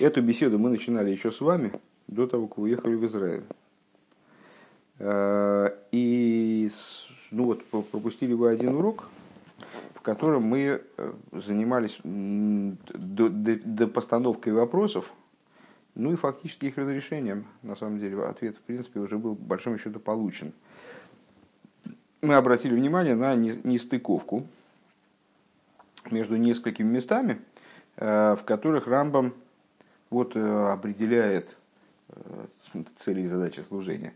Эту беседу мы начинали еще с вами, до того, как уехали в Израиль. Э, и ну вот, пропустили вы один урок, в котором мы э, занимались до, постановкой вопросов, ну и фактически их разрешением. На самом деле ответ, в принципе, уже был, большому счету, получен. Мы обратили внимание на нестыковку между несколькими местами, э, в которых Рамбам вот определяет цели и задачи служения,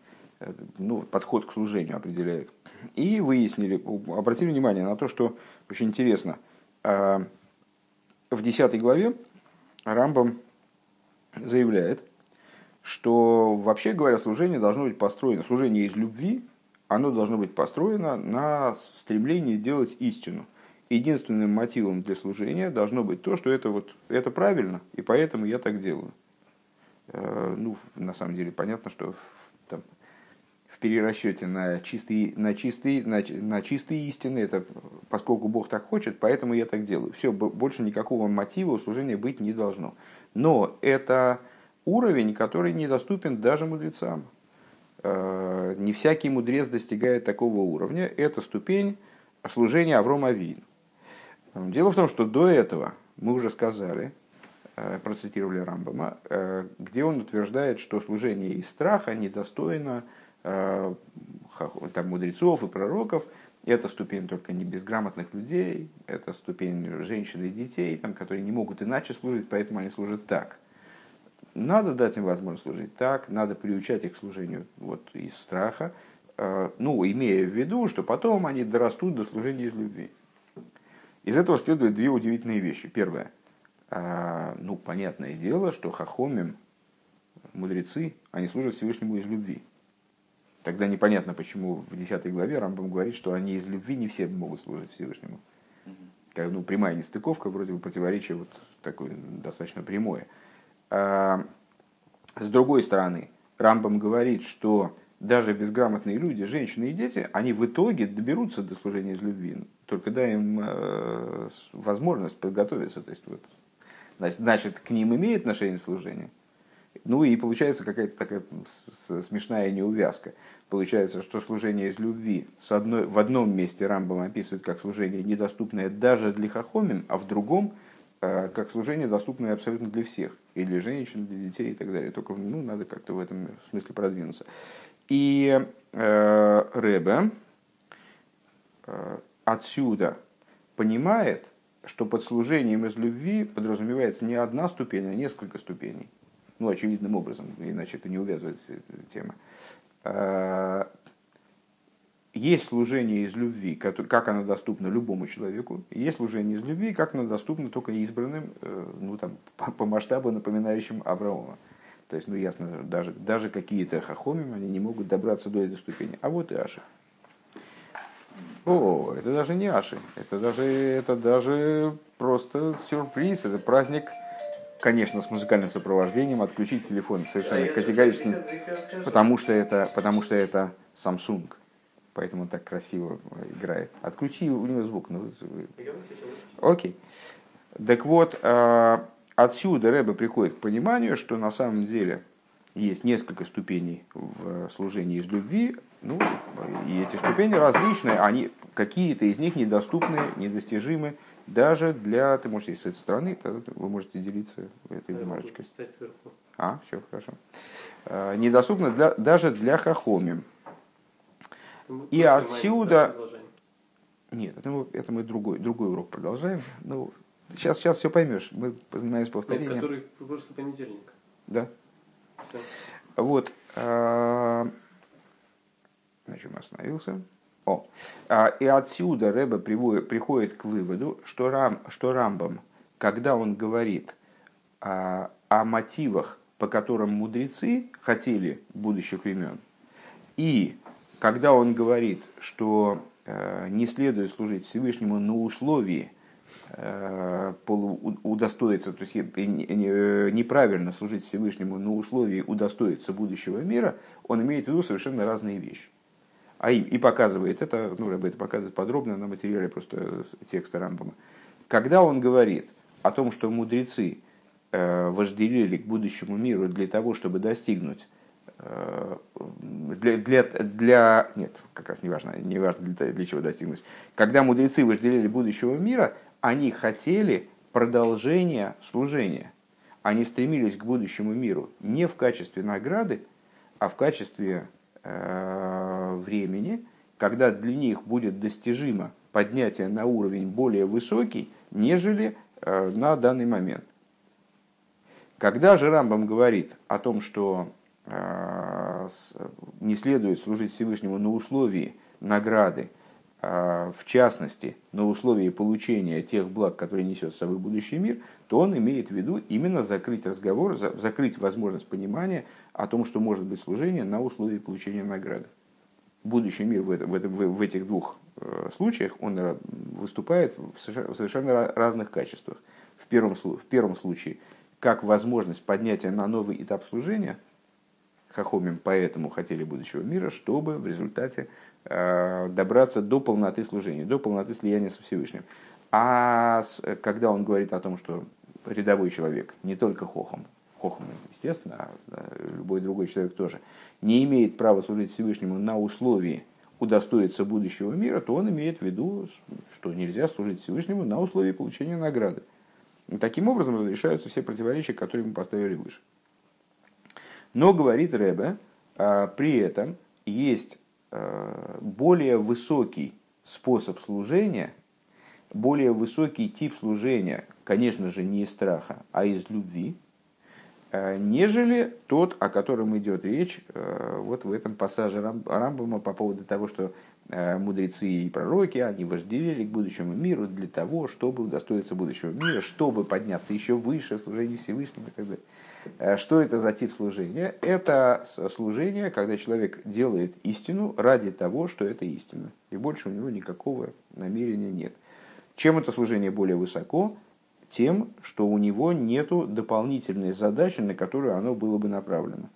ну, подход к служению определяет. И выяснили, обратили внимание на то, что очень интересно, в 10 главе Рамбам заявляет, что вообще говоря, служение должно быть построено, служение из любви, оно должно быть построено на стремлении делать истину. Единственным мотивом для служения должно быть то, что это, вот, это правильно, и поэтому я так делаю. Э, ну, на самом деле понятно, что там, в перерасчете на чистые, на, чистые, на, на чистые истины, это поскольку Бог так хочет, поэтому я так делаю. Все, больше никакого мотива у служения быть не должно. Но это уровень, который недоступен даже мудрецам. Э, не всякий мудрец достигает такого уровня. Это ступень служения Аврома Авин. Дело в том, что до этого мы уже сказали, Э, процитировали Рамбама, э, где он утверждает, что служение из страха недостойно э, там, мудрецов и пророков. Это ступень только не безграмотных людей, это ступень женщин и детей, там, которые не могут иначе служить, поэтому они служат так. Надо дать им возможность служить так, надо приучать их к служению вот, из страха, ну, имея в виду, что потом они дорастут до служения из любви. Из этого следует две удивительные вещи. Первое – а, ну, понятное дело, что хахомим, мудрецы, они служат Всевышнему из любви. Тогда непонятно, почему в 10 главе Рамбам говорит, что они из любви не все могут служить Всевышнему. Как, ну, прямая нестыковка, вроде бы противоречие вот такое достаточно прямое. А, с другой стороны, Рамбам говорит, что даже безграмотные люди, женщины и дети, они в итоге доберутся до служения из любви. Только дай им э, возможность подготовиться. То есть, вот, значит, к ним имеет отношение служение. Ну и получается какая-то такая смешная неувязка. Получается, что служение из любви с одной, в одном месте Рамбам описывает как служение, недоступное даже для хахомим, а в другом э, как служение, доступное абсолютно для всех. И для женщин, и для детей и так далее. Только ну, надо как-то в этом смысле продвинуться. И э, Рэбе э, отсюда понимает, что под служением из любви подразумевается не одна ступень, а несколько ступеней. Ну, очевидным образом, иначе это не увязывается эта тема. А, есть служение из любви, как оно доступно любому человеку. Есть служение из любви, как оно доступно только избранным, э, ну, там, по масштабу напоминающим Авраама. То есть, ну, ясно, даже, даже какие-то хахомим, они не могут добраться до этой ступени. А вот и Аши. О, это даже не Аши, это даже, это даже просто сюрприз, это праздник, конечно, с музыкальным сопровождением, отключить телефон совершенно категорично, потому что это, потому что это Samsung, поэтому он так красиво играет. Отключи у него звук. Ну, окей. Так вот, а, отсюда Рэбе приходит к пониманию, что на самом деле есть несколько ступеней в служении из любви, ну, и эти ступени различные, они, какие-то из них недоступны, недостижимы даже для, ты можете с этой стороны, тогда вы можете делиться этой бумажечкой. А, все, хорошо. А, недоступны для, даже для хахомим. И отсюда... Нет, это мы, это мы другой, другой урок продолжаем. Ну, сейчас, сейчас все поймешь. Мы занимаемся повторением. Который прошлый понедельник. Да. Все. Вот. А, на чем остановился? О. А, и отсюда Рэба приходит к выводу, что, Рам, что Рамбам, когда он говорит о, о мотивах, по которым мудрецы хотели будущих времен, и когда он говорит, что э, не следует служить Всевышнему на условии э, удостоиться, то есть неправильно служить Всевышнему на условии удостоиться будущего мира, он имеет в виду совершенно разные вещи а и, и показывает это, ну, Рэбе это показывает подробно на материале просто текста Рамбама. Когда он говорит о том, что мудрецы вожделели к будущему миру для того, чтобы достигнуть для, для, для... Нет, как раз не важно, не важно для, для чего достигнуть. Когда мудрецы вожделели будущего мира, они хотели продолжения служения. Они стремились к будущему миру не в качестве награды, а в качестве э, времени, когда для них будет достижимо поднятие на уровень более высокий, нежели э, на данный момент. Когда же Рамбам говорит о том, что э, не следует служить Всевышнему на условии награды, э, в частности, на условии получения тех благ, которые несет с собой будущий мир, то он имеет в виду именно закрыть разговор, закрыть возможность понимания о том, что может быть служение на условии получения награды. Будущий мир в, это, в, этих двух э, случаях он выступает в совершенно разных качествах. В первом, в первом случае как возможность поднятия на новый этап служения, Хахомим поэтому хотели будущего мира, чтобы в результате добраться до полноты служения, до полноты слияния со Всевышним. А когда он говорит о том, что рядовой человек, не только хохом, хохом, естественно, а любой другой человек тоже, не имеет права служить Всевышнему на условии удостоиться будущего мира, то он имеет в виду, что нельзя служить Всевышнему на условии получения награды. И таким образом разрешаются все противоречия, которые мы поставили выше. Но, говорит Рэбе, а, при этом есть более высокий способ служения, более высокий тип служения, конечно же, не из страха, а из любви, а, нежели тот, о котором идет речь вот в этом пассаже Рамбама по поводу того, что Э, мудрецы и пророки, они вожделели к будущему миру для того, чтобы удостоиться будущего мира, чтобы подняться еще выше в служении Всевышнему и так далее. Э, что это за тип служения? Это служение, когда человек делает истину ради того, что это истина. И больше у него никакого намерения нет. Чем это служение более высоко? Тем, что у него нет дополнительной задачи, на которую оно было бы направлено.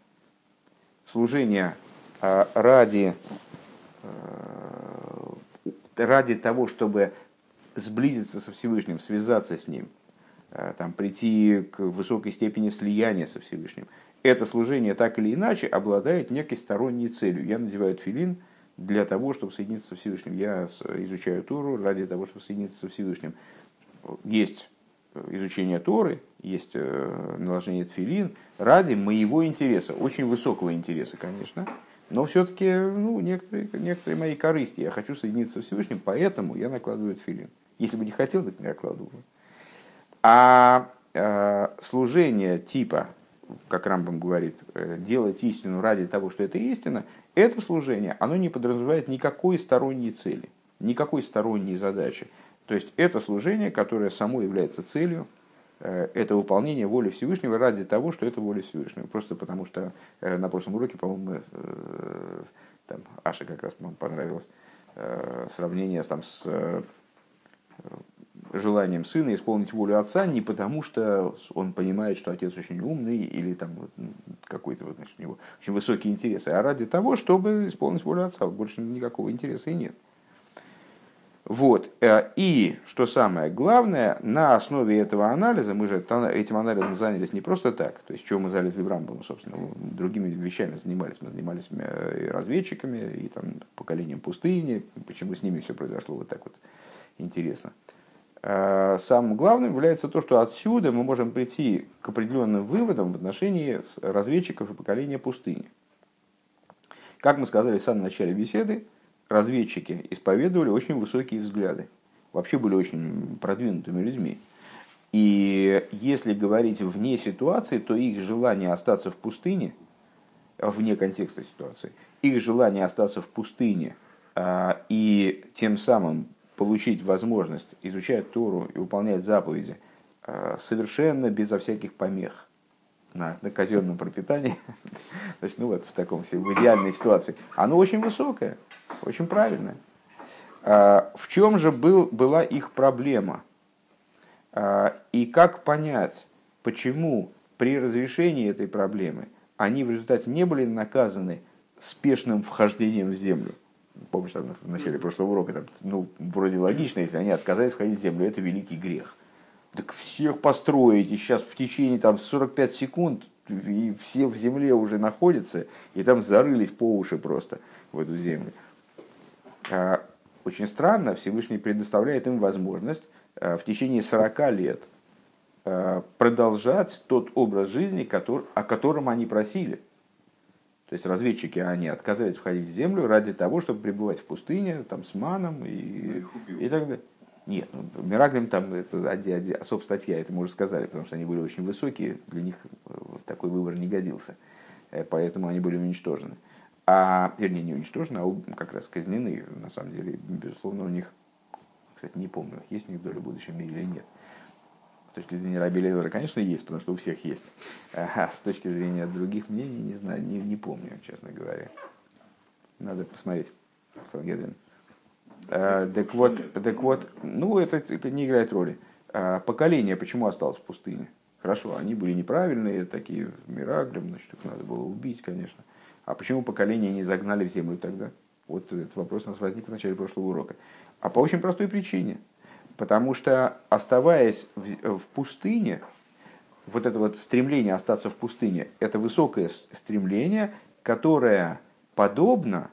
Служение э, ради Э, ради того, чтобы сблизиться со Всевышним, связаться с Ним, там, прийти к высокой степени слияния со Всевышним, это служение так или иначе обладает некой сторонней целью. Я надеваю филин для того, чтобы соединиться со Всевышним. Я изучаю Туру ради того, чтобы соединиться со Всевышним. Есть изучение Торы, есть э, наложение тфилин ради моего интереса, очень высокого интереса, конечно, но все-таки ну, некоторые, некоторые мои корысти. Я хочу соединиться с Всевышним, поэтому я накладываю филин. Если бы не хотел, так не накладывал бы. А э, служение типа, как Рамбам говорит, э, делать истину ради того, что это истина, это служение, оно не подразумевает никакой сторонней цели, никакой сторонней задачи. То есть это служение, которое само является целью, Э, это выполнение воли Всевышнего ради того, что это воля Всевышнего. Просто потому что на прошлом уроке, по-моему, там, Аше как раз понравилось сравнение там, с желанием сына исполнить волю отца не потому, что он понимает, что отец очень умный или там какой-то вот, значит, у него очень высокие интересы, а ради того, чтобы исполнить волю отца. Больше никакого интереса и нет. Вот. Э, и, что самое главное, на основе этого анализа, мы же этим анализом занялись не просто так, то есть, чего мы залезли в Рамбаму, собственно, другими вещами занимались. Мы занимались э, и разведчиками, и там, поколением пустыни, почему с ними все произошло вот так вот интересно. Э, самым главным является то, что отсюда мы можем прийти к определенным выводам в отношении разведчиков и поколения пустыни. Как мы сказали в самом начале беседы, разведчики исповедовали очень высокие взгляды. Вообще были очень продвинутыми людьми. И если говорить вне ситуации, то их желание остаться в пустыне, вне контекста ситуации, их желание остаться в пустыне а, и тем самым получить возможность изучать Тору и выполнять заповеди а, совершенно безо всяких помех, на, на казенном пропитании, то есть, ну вот в таком в идеальной ситуации, оно очень высокое, очень правильное. А, в чем же был, была их проблема? А, и как понять, почему при разрешении этой проблемы они в результате не были наказаны спешным вхождением в землю? Помнишь, там, в начале прошлого урока, там, ну, вроде логично, если они отказались входить в землю, это великий грех. так всех построить, и сейчас в течение там 45 секунд и все в земле уже находятся, и там зарылись по уши просто в эту землю. А, очень странно, Всевышний предоставляет им возможность а, в течение 40 лет а, продолжать тот образ жизни, который, о котором они просили. То есть разведчики, они отказались входить в землю ради того, чтобы пребывать в пустыне, там, с маном и, и так далее. Нет, ну, Мираглим там, это особая статья, это мы уже сказали, потому что они были очень высокие, для них э, такой выбор не годился. Э, поэтому они были уничтожены. А, вернее, не уничтожены, а как раз казнены. На самом деле, безусловно, у них, кстати, не помню, есть у них доля в будущем мире или нет. С точки зрения Раби Лезера, конечно, есть, потому что у всех есть. А с точки зрения других мнений, не знаю, не, не помню, честно говоря. Надо посмотреть. Сангедрин. А, так вот, так вот, ну это, это не играет роли. А поколение почему осталось в пустыне? Хорошо, они были неправильные, такие мираглем, значит, их надо было убить, конечно. А почему поколение не загнали в землю тогда? Вот этот вопрос у нас возник в начале прошлого урока. А по очень простой причине – Потому что, оставаясь в, в пустыне, вот это вот стремление остаться в пустыне, это высокое стремление, которое подобно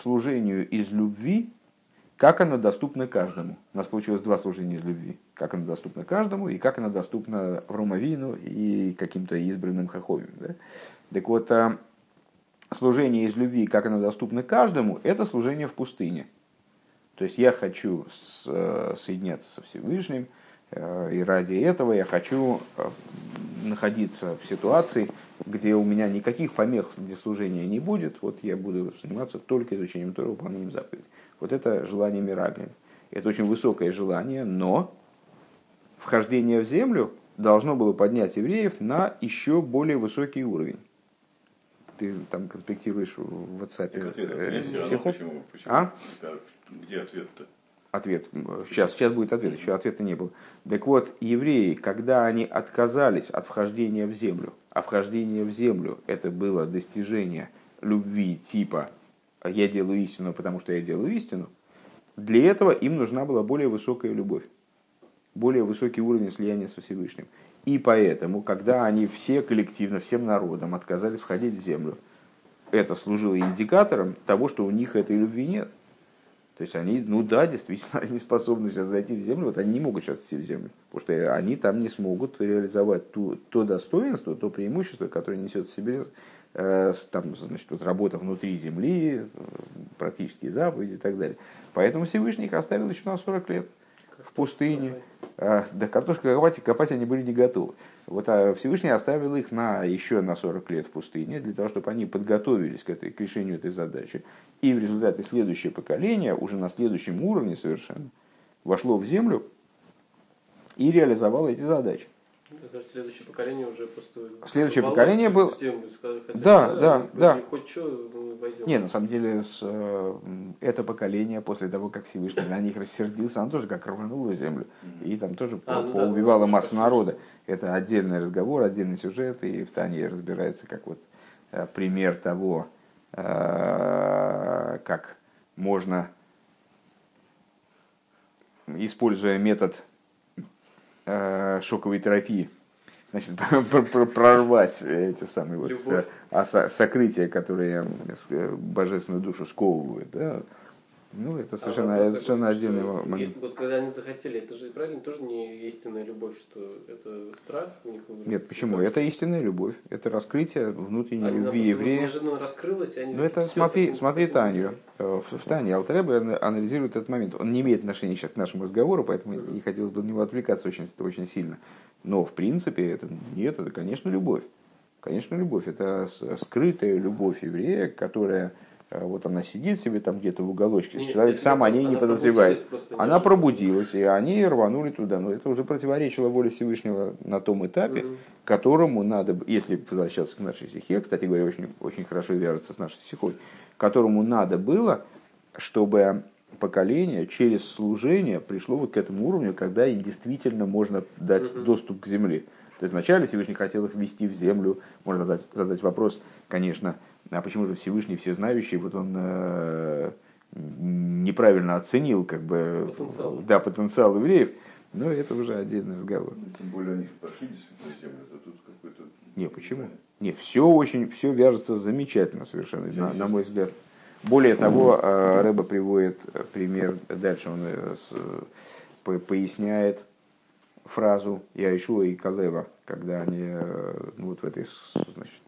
служению из любви, как оно доступно каждому. У нас получилось два служения из любви. Как оно доступно каждому, и как оно доступно Ромавину и каким-то избранным хаховим. Да? Так вот, а, служение из любви, как оно доступно каждому, это служение в пустыне – то есть я хочу э, соединяться со Всевышним, э, и ради этого я хочу э, находиться в ситуации, где у меня никаких помех для служения не будет, вот я буду заниматься только изучением Тора, выполнением заповедей. Вот это желание Мираглин. Это очень высокое желание, но вхождение в землю должно было поднять евреев на еще более высокий уровень. Ты там конспектируешь в WhatsApp. Так ответ, почему, почему? А? Где ответ-то? Ответ. Сейчас, сейчас будет ответ, еще ответа не было. Так вот, евреи, когда они отказались от вхождения в землю, а вхождение в землю это было достижение любви типа «я делаю истину, потому что я делаю истину», для этого им нужна была более высокая любовь, более высокий уровень слияния со Всевышним. И поэтому, когда они все коллективно, всем народом отказались входить в землю, это служило индикатором того, что у них этой любви нет. То есть они, ну да, действительно, они способны сейчас зайти в землю, вот они не могут сейчас идти в землю, потому что они там не смогут реализовать ту, то достоинство, то преимущество, которое несет в себе э, там, значит, вот работа внутри земли, э, практические заповеди и так далее. Поэтому Всевышний их оставил еще на 40 лет в пустыне. А, да картошку копать, копать они были не готовы. Вот а Всевышний оставил их на, еще на 40 лет в пустыне, для того, чтобы они подготовились к, этой, к решению этой задачи. И в результате следующее поколение, уже на следующем уровне совершенно, вошло в землю и реализовало эти задачи. Следующее поколение уже просто... Следующее поколение было... да, да, да. Хоть что, Не, на самом деле, с, э, это поколение, после того, как Всевышний на них рассердился, оно тоже как рвануло землю. И там тоже а, ну, поубивало да, массу народа. Это отдельный разговор, отдельный сюжет, и в Тане разбирается как вот э, пример того, э, как можно, используя метод шоковой терапии. Значит, прорвать эти самые вот а сокрытия, которые э, божественную душу сковывают. Да? Ну, это совершенно, а это совершенно отдельный момент. Вот когда они захотели, это же правильно тоже не истинная любовь, что это страх у них. Нет, почему? Это истинная любовь. Это раскрытие внутренней они любви еврея. Неожиданно раскрылось, и они. Ну это смотри, смотри Таню. Э, в, в Тане Алтаребе анализирует этот момент. Он не имеет отношения сейчас к нашему разговору, поэтому mm-hmm. не хотелось бы на него отвлекаться очень, очень сильно. Но в принципе это нет, это конечно любовь. Конечно любовь. Это скрытая любовь еврея, которая Э, вот она сидит себе там где-то в уголочке, не, человек сам о ней не подозревает. Она пробудилась, и они рванули туда. Но это уже противоречило воле Всевышнего на том этапе, угу. которому надо, если возвращаться к нашей стихе, кстати говоря, очень, очень хорошо вяжется с нашей стихой, которому надо было, чтобы поколение через служение пришло вот к этому уровню, когда им действительно можно дать угу. доступ к земле. То есть вначале Всевышний хотел их ввести в землю, можно задать, задать вопрос, конечно, а почему же Всевышний Всезнающий, вот он э, неправильно оценил как бы, потенциал. Да, потенциал евреев. Но это уже отдельный разговор. Ну, тем более они прошли действительно землю, то тут какой-то... Не, почему? Не, все очень, все вяжется замечательно совершенно, на, на мой взгляд. Более того, э, Рэба приводит пример, дальше он э, поясняет фразу Яишуа и Калева, когда они э, ну, вот в, этой, значит,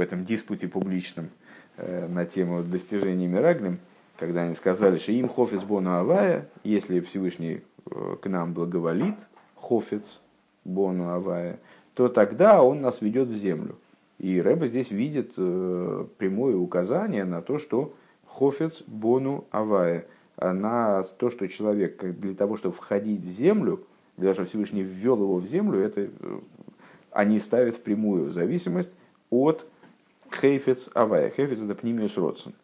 в этом диспуте публичном на тему достижений Мираглем, когда они сказали, что им хофец бону авая, если Всевышний к нам благоволит, хофец бону авая, то тогда он нас ведет в землю. И Рэба здесь видит э, прямое указание на то, что хофец бону авая, на то, что человек для того, чтобы входить в землю, для того, чтобы Всевышний ввел его в землю, это э, они ставят в прямую зависимость от хейфец авая. Хейфец это пнимиус родсен.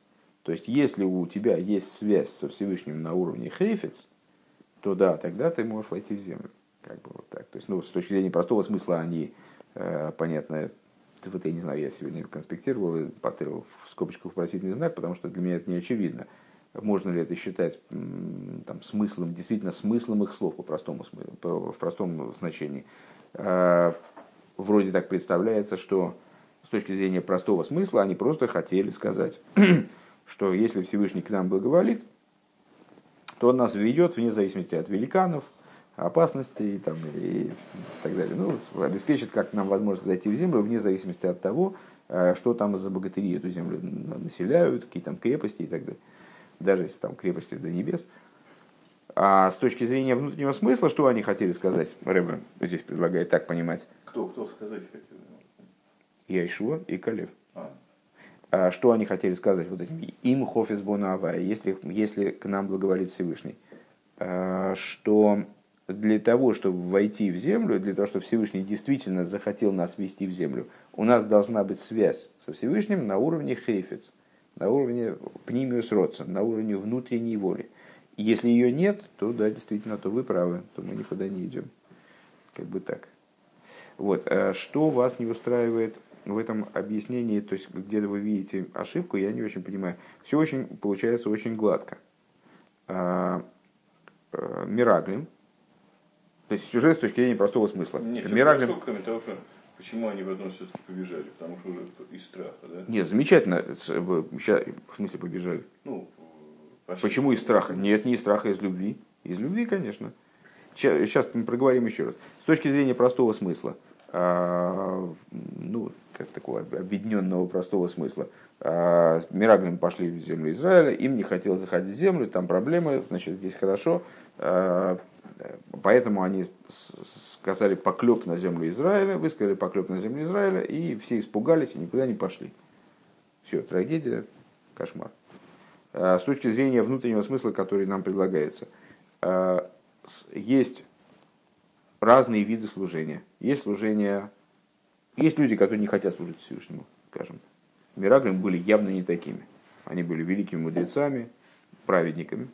То есть, если у тебя есть связь со Всевышним на уровне хейфец, то да, тогда ты можешь войти в землю. Как бы вот так. То есть, ну, с точки зрения простого смысла они, э, понятно, вот я не знаю, я сегодня конспектировал и поставил в скобочках вопросительный знак, потому что для меня это не очевидно. Можно ли это считать там, смыслом, действительно смыслом их слов по простому, по, в простом значении. Э, вроде так представляется, что с точки зрения простого смысла они просто хотели сказать, что если Всевышний к нам благоволит, то он нас ведет вне зависимости от великанов, опасностей там, и так далее. Ну, обеспечит как нам возможность зайти в землю вне зависимости от того, э, что там за богатыри эту землю населяют, какие там крепости и так далее. Даже если там крепости до небес. А с точки зрения внутреннего смысла, что они хотели сказать? Рэбе здесь предлагает так понимать. Кто, кто сказать хотел? Яйшуа и Калев. А. А что они хотели сказать вот этим? Им хофис бонавая, если, если к нам благоволит Всевышний. А, что для того, чтобы войти в землю, для того, чтобы Всевышний действительно захотел нас ввести в землю, у нас должна быть связь со Всевышним на уровне хейфец, на уровне пнимиус родца, на уровне внутренней воли. Если ее нет, то да, действительно, то вы правы, то мы никуда не идем. Как бы так. Вот. А что вас не устраивает в этом объяснении, то есть где-то вы видите ошибку, я не очень понимаю. Все очень получается очень гладко. А, а, Мираглим, то есть сюжет с точки зрения простого смысла. Нет, Мираглим... кроме того, что почему они потом все-таки побежали, потому что уже из страха, да? Нет, замечательно. Сейчас, в смысле побежали? Ну, Почему из страха? Нет, не из страха, а из любви. Из любви, конечно. Сейчас мы проговорим еще раз. С точки зрения простого смысла, а, ну, такого объединенного простого смысла. А, Мираглим пошли в землю Израиля, им не хотелось заходить в землю, там проблемы, значит, здесь хорошо. А, поэтому они сказали поклеп на землю Израиля, высказали поклеп на землю Израиля, и все испугались и никуда не пошли. Все, трагедия, кошмар. С точки зрения внутреннего смысла, который нам предлагается, есть разные виды служения. Есть служение, есть люди, которые не хотят служить Всевышнему, скажем. Мираглим были явно не такими. Они были великими мудрецами, праведниками,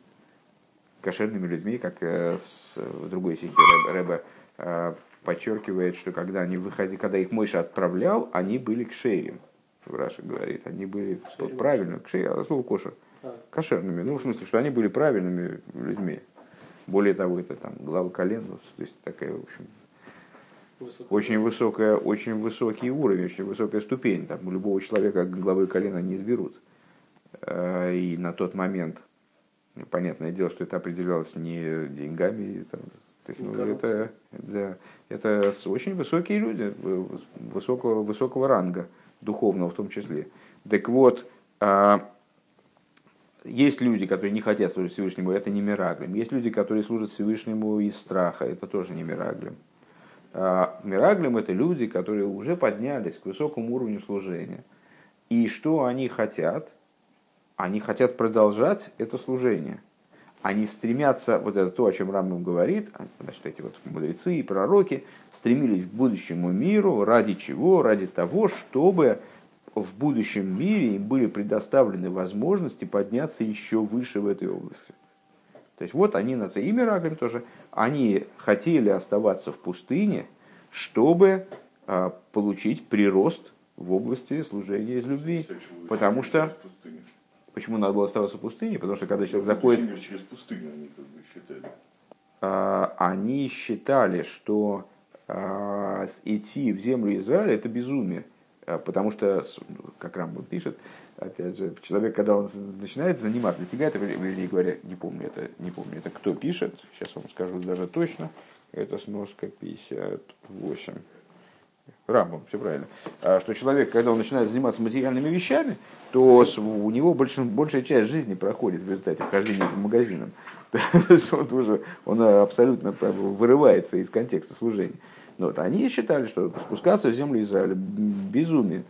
кошерными людьми, как э, с, в другой стихе Рэбе э, подчеркивает, что когда они выходили, когда их Мойша отправлял, они были кшерим. Раша говорит, они были правильными, кшерим, а слово кошер, кошерными. Ну, в смысле, что они были правильными людьми. Более того, это там глава колен, то есть такая, в общем. Очень высокая, очень высокий уровень, очень высокая ступень. Там любого человека главы колена не изберут. Э, и на тот момент, понятное дело, что это определялось не деньгами, там, то есть, ну, это, да, это очень высокие люди, высокого, высокого ранга, духовного в том числе. Так вот, а, есть люди, которые не хотят служить Всевышнему, это не мираглим. Есть люди, которые служат Всевышнему из страха, это тоже не мираглим. А мираглим это люди, которые уже поднялись к высокому уровню служения. И что они хотят? Они хотят продолжать это служение. Они стремятся, вот это то, о чем Рамбам говорит, значит, эти вот мудрецы и пророки стремились к будущему миру, ради чего? Ради того, чтобы в будущем мире им были предоставлены возможности подняться еще выше в этой области. То есть вот они на имя Рагам тоже, они хотели оставаться в пустыне, чтобы а, получить прирост в области служения из любви. Потому что... Почему надо было оставаться в пустыне? Потому что когда человек заходит... Через пустыню они как бы считали. они считали, что идти в землю Израиля это безумие. Потому что, как Рамбан пишет, опять же, человек, когда он начинает заниматься, достигает, или говоря, не помню это, не помню, это кто пишет, сейчас вам скажу даже точно, это сноска 58. Рамбом, все правильно. А, что человек, когда он начинает заниматься материальными вещами, то у него больш, большая часть жизни проходит в результате хождения по магазинам. он, уже, он абсолютно вырывается из контекста служения. Но вот они считали, что спускаться в землю Израиля безумие.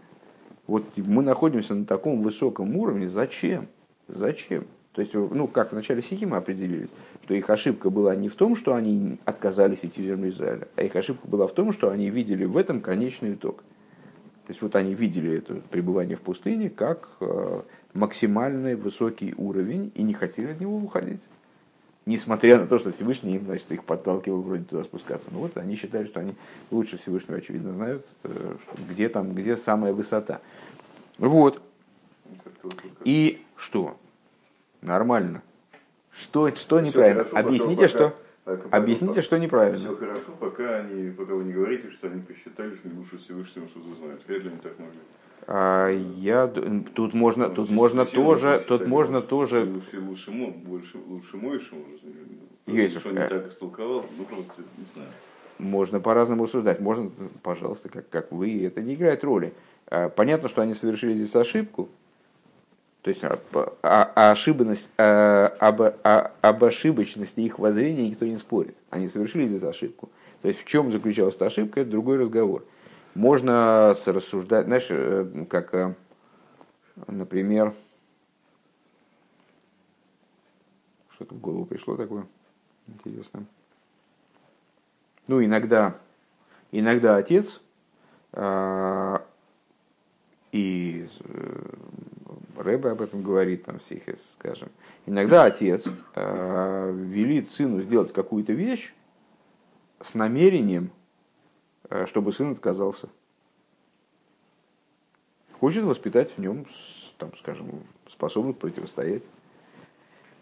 Вот мы находимся на таком высоком уровне. Зачем? Зачем? То есть, ну, как в начале стихи мы определились, что их ошибка была не в том, что они отказались идти в землю Израиля, а их ошибка была в том, что они видели в этом конечный итог. То есть, вот они видели это пребывание в пустыне как э, максимальный высокий уровень и не хотели от него уходить. Несмотря на то, что Всевышний им, значит, их подталкивал вроде туда спускаться. Но вот они считали, что они лучше Всевышнего, очевидно, знают, э, где там, где самая высота. Вот. И что? Нормально. Что, что неправильно? Хорошо, Объясните, что, пока, пока, объясните, что неправильно. Все хорошо, пока, они, пока вы не говорите, что они посчитали, что лучше Всевышнего что-то знают. Вряд ли они так могли. А, я тут можно, тут можно тоже, тут можно тоже. Лучше, больше, лучше Мойшему. Если что не э, так истолковал, ну просто не знаю. Можно по-разному рассуждать. Можно, пожалуйста, как, как вы, это не играет роли. А, понятно, что они совершили здесь ошибку, то есть а, а, а ошибанность, об, об ошибочности их воззрения никто не спорит. Они совершили здесь ошибку. То есть в чем заключалась эта ошибка, это другой разговор. Можно рассуждать, знаешь, э, как, э, например, что-то в голову пришло такое интересно. Ну, иногда, иногда отец э, и Рэбе об этом говорит, там, Сихес, скажем. Иногда отец э, велит сыну сделать какую-то вещь с намерением, э, чтобы сын отказался. Хочет воспитать в нем, там, скажем, способность противостоять.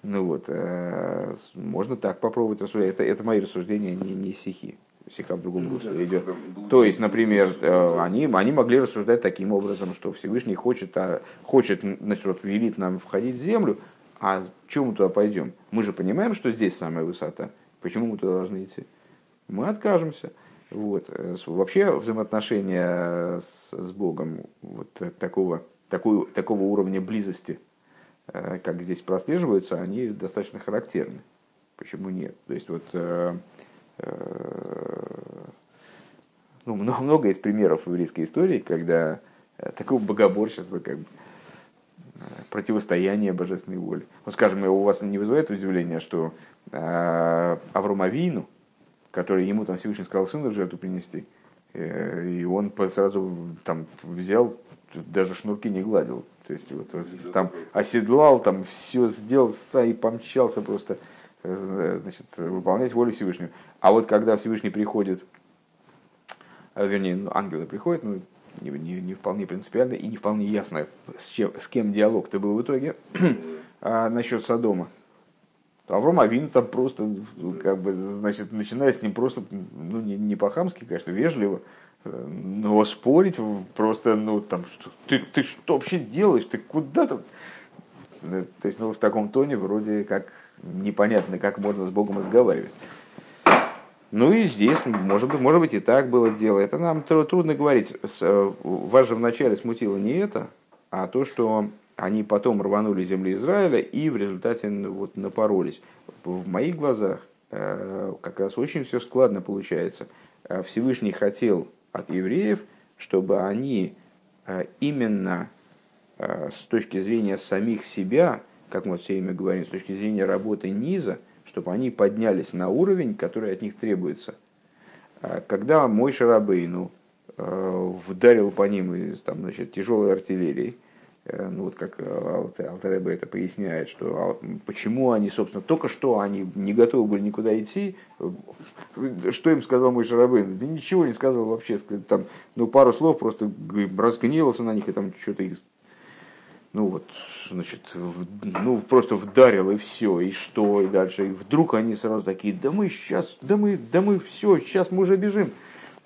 Ну вот, э, можно так попробовать рассуждать. Это, это мои рассуждения, не, не стихи стиха в другом русле идет. То есть, например, э, они, они могли рассуждать таким образом, что Всевышний хочет, а, хочет значит, вот, велит нам входить в землю, а чем мы туда пойдем? Мы же понимаем, что здесь самая высота. Почему мы туда должны идти? Мы откажемся. Вот. Э, вообще взаимоотношения с, с Богом вот такого, такой, такого уровня близости, э, как здесь прослеживаются, они достаточно характерны. Почему нет? То есть вот Э, ну, много, много из примеров в еврейской истории, когда такого богоборчества, как бы, противостояние божественной воли. Вот, скажем, у вас не вызывает удивления, что Авромавину, который ему там Всевышний сказал сына в жертву принести, э, и он сразу там взял, даже шнурки не гладил. То есть вот, там оседлал, там все сделал, и помчался просто Э, значит, выполнять волю Всевышнего. А вот когда Всевышний приходит, э, вернее, ну, ангелы приходят, ну, не, не, не вполне принципиально и не вполне ясно, с, чем, с кем диалог-то был в итоге, а насчет Содома. Авром Авин там просто, ну, как бы, значит, начинает с ним просто, ну, не, не по-хамски, конечно, вежливо, э, но спорить просто, ну, там, что, ты, ты что вообще делаешь, ты куда там? То есть, ну, в таком тоне вроде как непонятно, как можно с Богом разговаривать. Ну и здесь, может быть, может быть и так было дело. Это нам трудно говорить. Э, вас же вначале смутило не это, а то, что они потом рванули земли Израиля и в результате вот напоролись. В моих глазах э, как раз очень все складно получается. Э, Всевышний хотел от евреев, чтобы они именно с точки зрения самих себя как мы все время говорим, с точки зрения работы низа, чтобы они поднялись на уровень, который от них требуется. Когда мой Шарабейну э, вдарил по ним там, значит, тяжелой артиллерией, э, ну вот как э, Алтаребе это поясняет, что а, почему они, собственно, только что они не готовы были никуда идти, что им сказал мой Шарабейн? Да ничего не сказал вообще, там, ну пару слов просто разгневался на них и там что-то их ну вот, значит, в- ну просто вдарил и все, и что, и дальше. И вдруг они сразу такие, да мы сейчас, да мы, да мы все, сейчас мы уже бежим.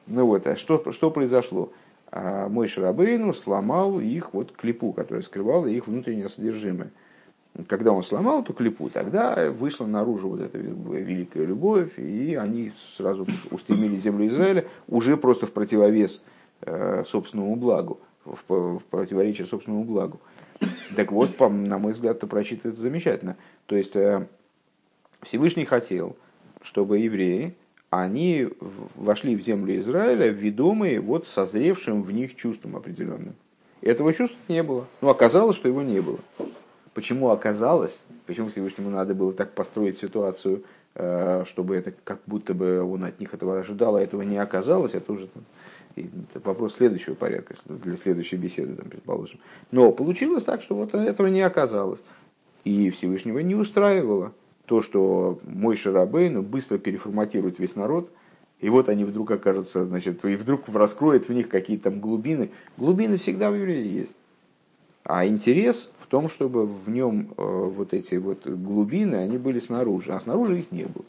Ну вот, а что, что произошло? А мой Шарабейну сломал их вот клипу, которая скрывала их внутреннее содержимое. Когда он сломал эту клипу, тогда вышла наружу вот эта великая любовь, и они сразу устремили землю Израиля уже просто в противовес э, собственному благу, в, противоречие собственному благу. Так вот, по- на мой взгляд, это прочитывается замечательно. То есть э, Всевышний хотел, чтобы евреи, они вошли в землю Израиля, ведомые вот созревшим в них чувством определенным. Этого чувства не было. Ну, оказалось, что его не было. Почему оказалось? Почему Всевышнему надо было так построить ситуацию, э, чтобы это как будто бы он от них этого ожидал, а этого не оказалось? Это уже это вопрос следующего порядка, для следующей беседы, там, предположим. Но получилось так, что вот этого не оказалось. И Всевышнего не устраивало то, что мой Шарабейну быстро переформатирует весь народ, и вот они вдруг окажутся, значит, и вдруг раскроет в них какие-то там глубины. Глубины всегда в евреи есть. А интерес в том, чтобы в нем э, вот эти вот глубины, они были снаружи, а снаружи их не было.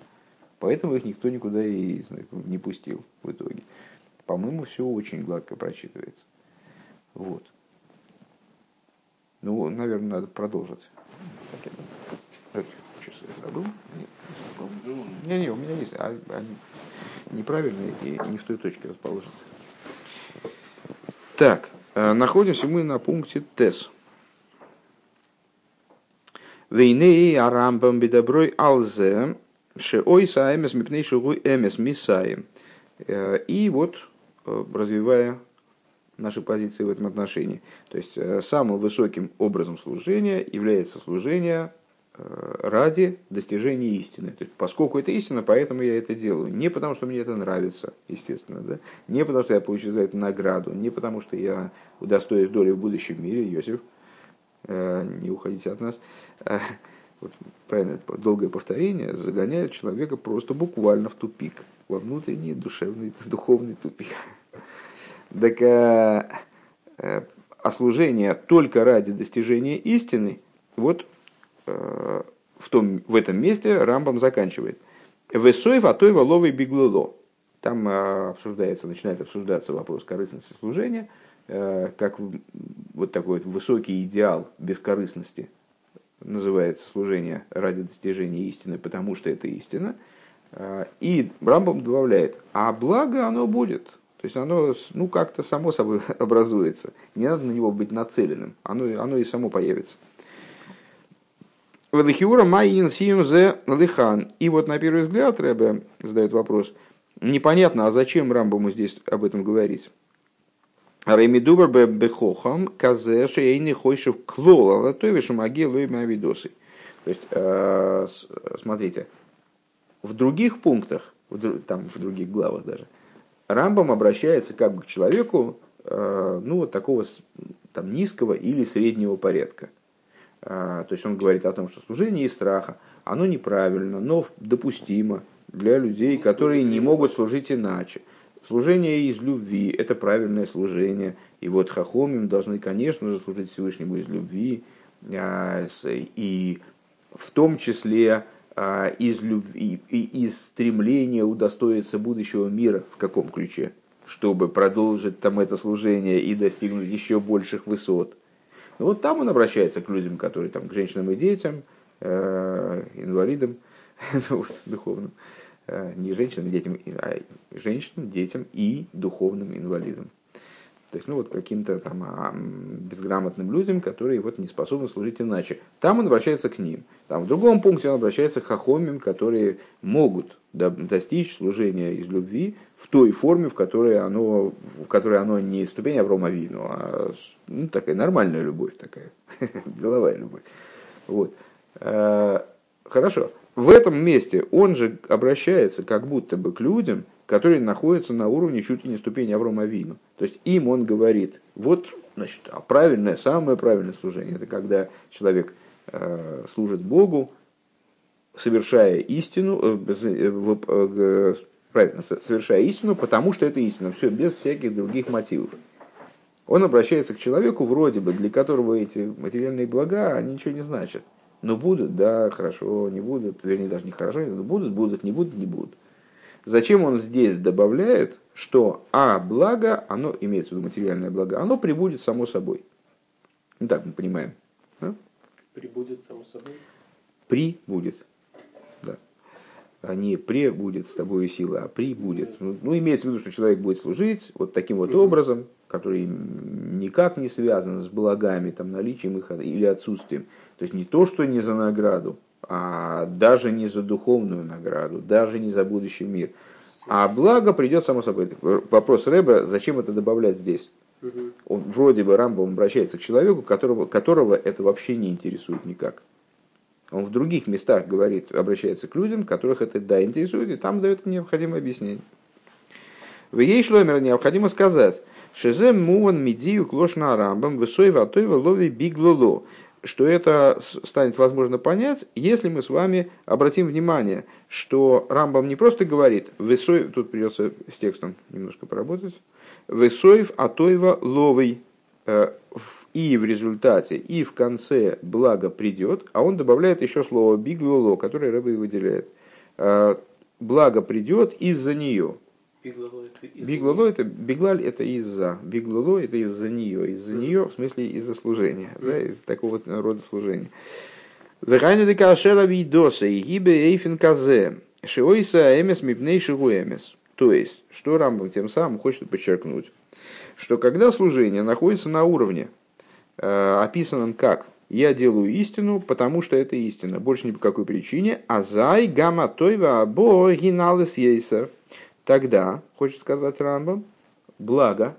Поэтому их никто никуда и не пустил в итоге. По-моему, все очень гладко прочитывается. Вот. Ну, наверное, надо продолжить. Так, часы забыл? Нет, не забыл. Не, не, у меня есть, а они неправильные и не в той точке расположены. Так, э, находимся мы на пункте ТЭС. Вейней арамбам бедоброй алзе шеой саэмес мипней шугуй эмес мисаем. Э, И вот, э, развивая наши позиции в этом отношении. То есть самым высоким образом служения является служение ради достижения истины. То есть, поскольку это истина, поэтому я это делаю. Не потому, что мне это нравится, естественно, да? не потому, что я получу за это награду, не потому, что я удостоюсь доли в будущем мире, Иосиф, э, не уходите от нас. Э, Вот, правильно, долгое повторение загоняет человека просто буквально в тупик, во внутренний душевный, духовный тупик. Так, э, э, а служение только ради достижения истины, вот э, в, том, в этом месте Рамбам заканчивает. Весой ватой воловый биглыло. Там э, обсуждается, начинает обсуждаться вопрос корыстности служения, э, как вот такой вот высокий идеал бескорыстности называется служение ради достижения истины, потому что это истина. Э, И Рамбам добавляет, а благо оно будет. То есть оно ну, как-то само собой образуется. Не надо на него быть нацеленным. Оно, оно и само появится. Велихиура майнин сием зе лихан. И вот на первый взгляд Рэбе задает вопрос. Непонятно, а зачем Рамбаму здесь об этом говорить? Ремидубар бе бехохам казе шейни хойшев клол алатовиши маги лойма видосы. То есть, э, смотрите, в других пунктах, там в других главах даже, Рамбам обращается как бы к человеку, э, ну, вот такого там, низкого или среднего порядка. А, То есть он говорит о том, что служение из страха, оно неправильно, но допустимо для людей, которые не могут служить иначе. Служение из любви – это правильное служение. И вот хахомим должны, конечно же, служить Всевышнему из любви. а, И в том числе а, из любви и из стремления удостоиться будущего мира в каком ключе, чтобы продолжить там это служение и достигнуть еще больших высот. Вот там он обращается к людям, которые там, к женщинам и детям, э, инвалидам, духовным, Э, не женщинам, детям, а женщинам, детям и духовным инвалидам. То есть, ну вот каким-то там а, безграмотным людям, которые вот не способны служить иначе. Там он обращается к ним. Там в другом пункте он обращается к хахомим, которые могут достичь служения из любви в той форме, в которой оно, в которой оно не ступень Аврома Вину, а ну, такая нормальная любовь такая, деловая любовь. Вот. Э, Хорошо. В этом месте он же обращается как будто бы к людям, которые находятся на уровне чуть ли не ступени Аврома Вину. То есть им он говорит, вот значит, а правильное, самое правильное служение, это когда человек э, служит Богу, совершая истину, э, э, э, правильно, со- совершая истину, потому что это истина, все без всяких других мотивов. Он обращается к человеку, вроде бы, для которого эти материальные блага, они ничего не значат. Но будут, да, хорошо, не будут, вернее, даже не хорошо, но будут, будут, не будут, не будут. Зачем он здесь добавляет, что а благо, оно имеется в виду материальное благо, оно прибудет само собой. Ну так мы понимаем. Да? Прибудет само собой. Прибудет. А не пре будет с тобой сила, а при будет. Ну, ну, имеется в виду, что человек будет служить вот таким вот образом, который никак не связан с благами, там, наличием их или отсутствием. То есть не то, что не за награду, а даже не за духовную награду, даже не за будущий мир. А благо придет само собой. Вопрос Рэба, зачем это добавлять здесь? Он, вроде бы Рамбом обращается к человеку, которого, которого это вообще не интересует никак. Он в других местах говорит, обращается к людям, которых это да интересует, и там дает необходимое объяснение. В ей шломер необходимо сказать, шезем муван медию клошна рамбам высой ватой лови биглоло что это станет возможно понять, если мы с вами обратим внимание, что Рамбам не просто говорит, высой, тут придется с текстом немножко поработать, Весоев Атоева Ловый. Э, и в результате, и в конце благо придет, а он добавляет еще слово биглоло, которое рыба выделяет. Э, благо придет из-за нее. Биглоло это биглаль это из-за, биглоло это из-за нее, из-за нее в смысле из-за служения, да, из такого рода служения. Вехайну декашера видоса и гибе эйфен казе, шиойса эмес мипней шигуэмес. То есть, что Рамбам тем самым хочет подчеркнуть, что когда служение находится на уровне, э, описанном как «я делаю истину, потому что это истина», больше ни по какой причине, а «зай гамма тойва або гиналес ейсер», тогда, хочет сказать Рамбам, благо,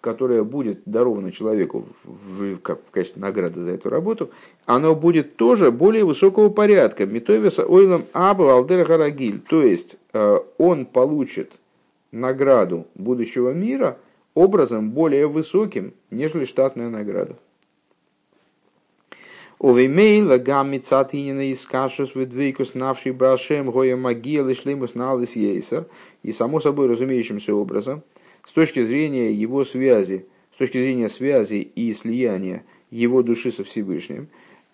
которое будет даровано человеку в, в, в качестве награды за эту работу, оно будет тоже более высокого порядка. Митовеса ойлам абу алдер гарагиль. То есть э, он получит награду будущего мира образом более высоким, нежели штатная награда. Овеймейла гамми цатинина из кашус выдвейкус навший брашем гоя могилы шлемус налыс ейсер. И само собой разумеющимся образом – с точки зрения его связи, с точки зрения связи и слияния его души со Всевышним,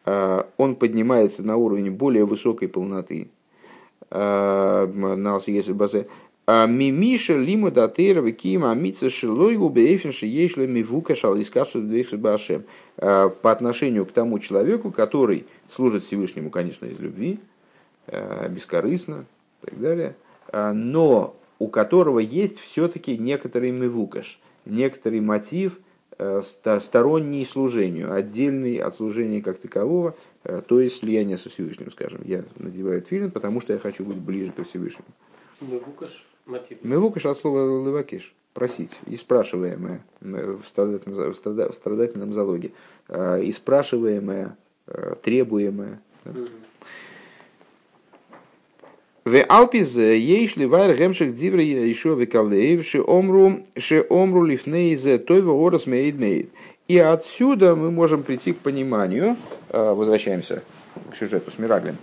э, он поднимается на уровень более высокой полноты. А мимиша лима датера кима амица шилой убеефинши ешля мивука шалискашу башем. По отношению к тому человеку, который служит Всевышнему, конечно, из любви, бескорыстно и так далее, но у которого есть все-таки некоторый мивукаш, некоторый мотив сторонний служению, отдельный от служения как такового, то есть слияние со Всевышним, скажем. Я надеваю тфилин, потому что я хочу быть ближе ко Всевышнему. Мивукаш мотив. Мивукаш от слова левакиш, просить, и спрашиваемое в страдательном, в страдательном залоге, э, и спрашиваемое, требуемое. Да? В Алпиз ейш ливайр гемших диври еще векалеев, ше омру, ше омру лифнейзе тойва орос мейд мейд. И отсюда мы можем прийти к пониманию, а, возвращаемся к сюжету с Мираглем.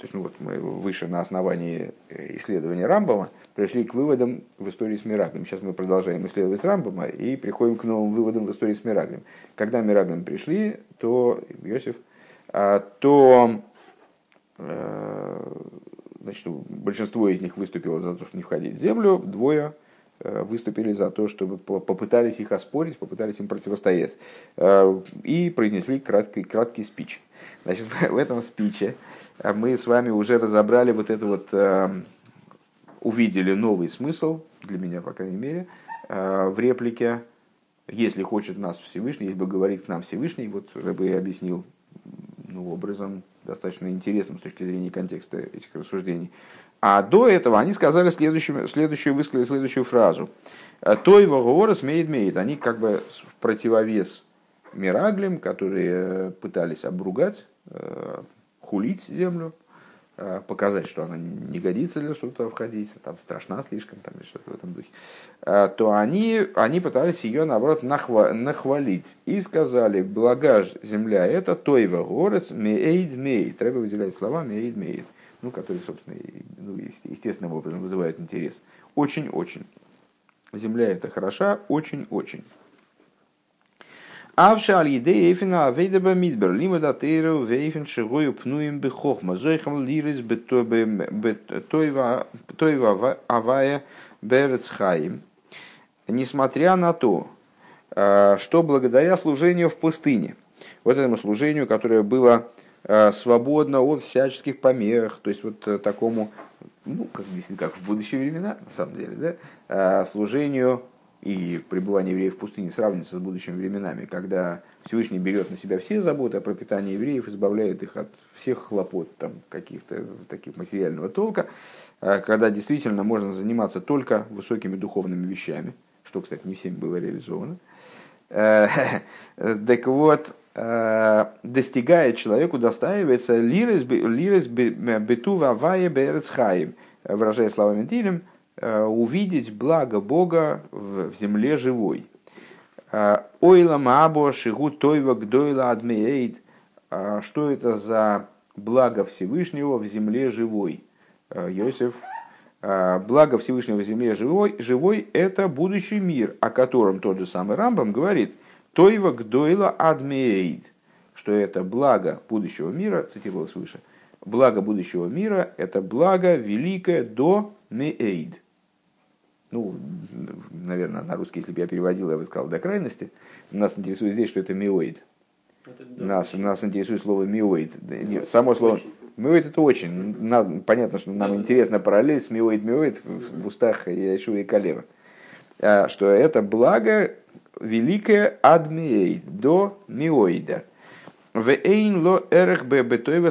То есть, ну вот мы выше на основании исследования Рамбома пришли к выводам в истории с Мираглем. Сейчас мы продолжаем исследовать Рамбома и приходим к новым выводам в истории с Мираглем. Когда Мираглем пришли, то Иосиф, а, то Э, значит, большинство из них выступило за то, чтобы не входить в землю, двое э, выступили за то, чтобы попытались их оспорить, попытались им противостоять. Э, и произнесли краткий, краткий спич. Значит, в этом спиче мы с вами уже разобрали вот это вот, увидели новый смысл, для меня, по крайней мере, в реплике «Если хочет нас Всевышний, если бы говорит к нам Всевышний», вот Рэбе объяснил ну, образом достаточно интересным с точки зрения контекста этих рассуждений. А до этого они сказали следующую, следующую, высказали следующую фразу. То его говора смеет меет. Они как бы в противовес Мираглем, которые пытались обругать, э, хулить землю, Э, показать, что она не годится для что-то входить, там страшна слишком, там, или что-то в этом духе, э, то они, они пытались ее, наоборот, нахва, нахвалить. И сказали, блага земля это тойва горец меэйд меид. Треба выделять слова меэйд меид, ну, которые, собственно, ну, естественным образом вызывают интерес. Очень-очень. Земля это хороша очень-очень. Авша аль еде эфина авейдаба мидбер лима датейру вейфен шигою пнуем бехохма зойхам лирис бетойва авая берецхаим. Несмотря на то, э, что благодаря служению в пустыне, вот этому служению, которое было э, свободно от всяческих помех, то есть вот э, такому, ну, как, как в будущие времена, на самом деле, да, служению и пребывание евреев в пустыне сравнивается с будущими временами, когда Всевышний берет на себя все заботы о пропитании евреев, избавляет их от всех хлопот там, каких-то таких материального толка, э, когда действительно можно заниматься только высокими духовными вещами, что, кстати, не всеми было реализовано. Э, так вот, э, достигает человеку, достаивается лирес бету вавая берецхаим, выражая словами Дилем, увидеть благо Бога в земле живой. Э, ойла Маабо Шигу Тойва Гдойла Адмеэйд. Э, что это за благо Всевышнего в земле живой? Йосиф, благо Всевышнего в земле живой, живой – это будущий мир, о котором тот же самый Рамбам говорит, Тойва Гдойла Адмеэйд, что это благо будущего мира, цитировалось выше, благо будущего мира – это благо великое до Меэйд ну, наверное, на русский, если бы я переводил, я бы сказал до крайности. Нас интересует здесь, что это миоид. нас, нас интересует слово миоид. Само слово миоид это очень. Нам, понятно, что нам интересна параллель с миоид миоид в устах Яшуа и Калева. А, что это благо великое адмиейд до миоида. Вейн ло эрех бетойва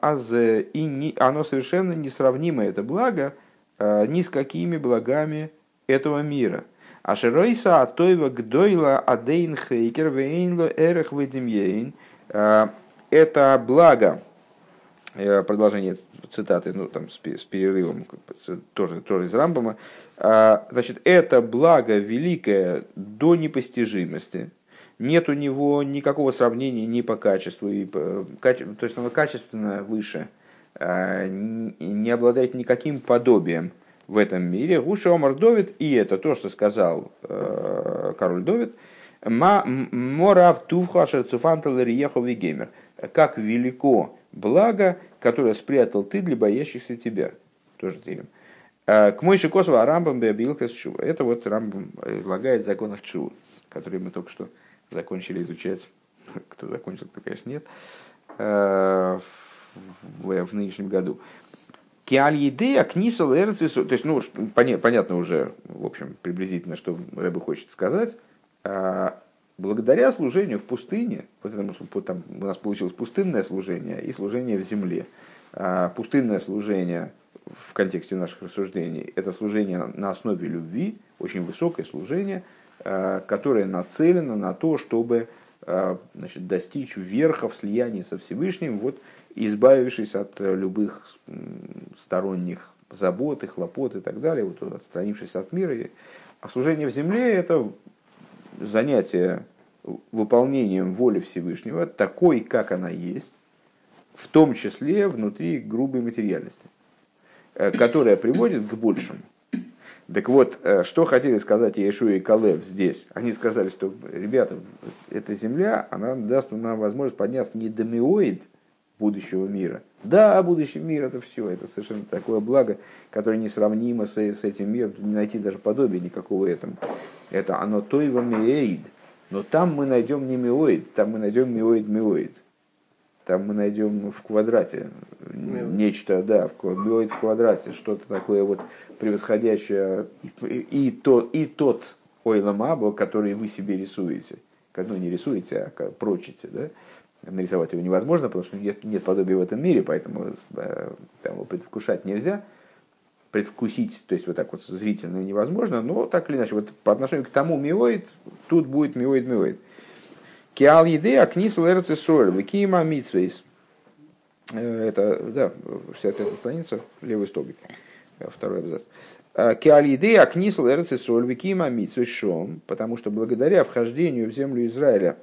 аз и оно совершенно несравнимо это благо ни с какими благами этого мира. А широйса атойва гдойла адейн хейкер вейнло эрех выдимьейн. А, это благо, э, продолжение цитаты, ну там с, перерывом, тоже, тоже из Рамбама, а, значит, это благо великое до непостижимости, нет у него никакого сравнения ни по качеству, и то есть оно качественно выше, не обладает никаким подобием в этом мире. Гуша Омар Довид, и это то, что сказал э, король Довид, Морав Тувхашер Цуфантал Риехов Геймер. Как велико благо, которое спрятал ты для боящихся тебя. Тоже ты. Э, к Мойши Косова Рамбам Беабилкас Чува. Это вот Рамбам излагает законов Чува, которые мы только что закончили изучать. Кто закончил, кто, конечно, нет. В, в нынешнем году. Киаль-Едея, Книсал, Эрцису, то есть, ну, понятно уже, в общем, приблизительно, что Рэбе хочет сказать, а, благодаря служению в пустыне, вот этому, там, у нас получилось пустынное служение и служение в земле. А, пустынное служение в контексте наших рассуждений – это служение на основе любви, очень высокое служение, а, которое нацелено на то, чтобы значит, достичь верха в слиянии со Всевышним, вот избавившись от э, любых сторонних забот и хлопот и так далее, вот, отстранившись от мира. А служение в земле – это занятие выполнением воли Всевышнего, такой, как она есть, в том числе внутри грубой материальности, э, которая приводит к большему. Так вот, э, что хотели сказать Иешуа и Калев здесь? Они сказали, что, ребята, эта земля, она даст нам возможность подняться не до миоид, будущего мира. Да, будущий мир это все, это совершенно такое благо, которое несравнимо с, с этим миром, не найти даже подобия никакого этому. Это оно тойва миоид. Но там мы найдем не миоид, там мы найдем миоид-миоид. Там мы найдем в квадрате нечто, да, в, миоид в квадрате, что-то такое вот превосходящее и, то, и тот ойламабо, который вы себе рисуете. Ну, не рисуете, а прочите, да, нарисовать его невозможно, потому что нет, нет подобия в этом мире, поэтому э, там, его предвкушать нельзя. Предвкусить, то есть вот так вот зрительно невозможно, но так или иначе, вот по отношению к тому миоид, тут будет миоид миоид. Киал еды акнис лерцы соль, викима митсвейс. Э, это, да, 65 страница, левый столбик, э, второй абзац. Киал еды акнис лерцы соль, викима митсвейс шом, потому что благодаря вхождению в землю Израиля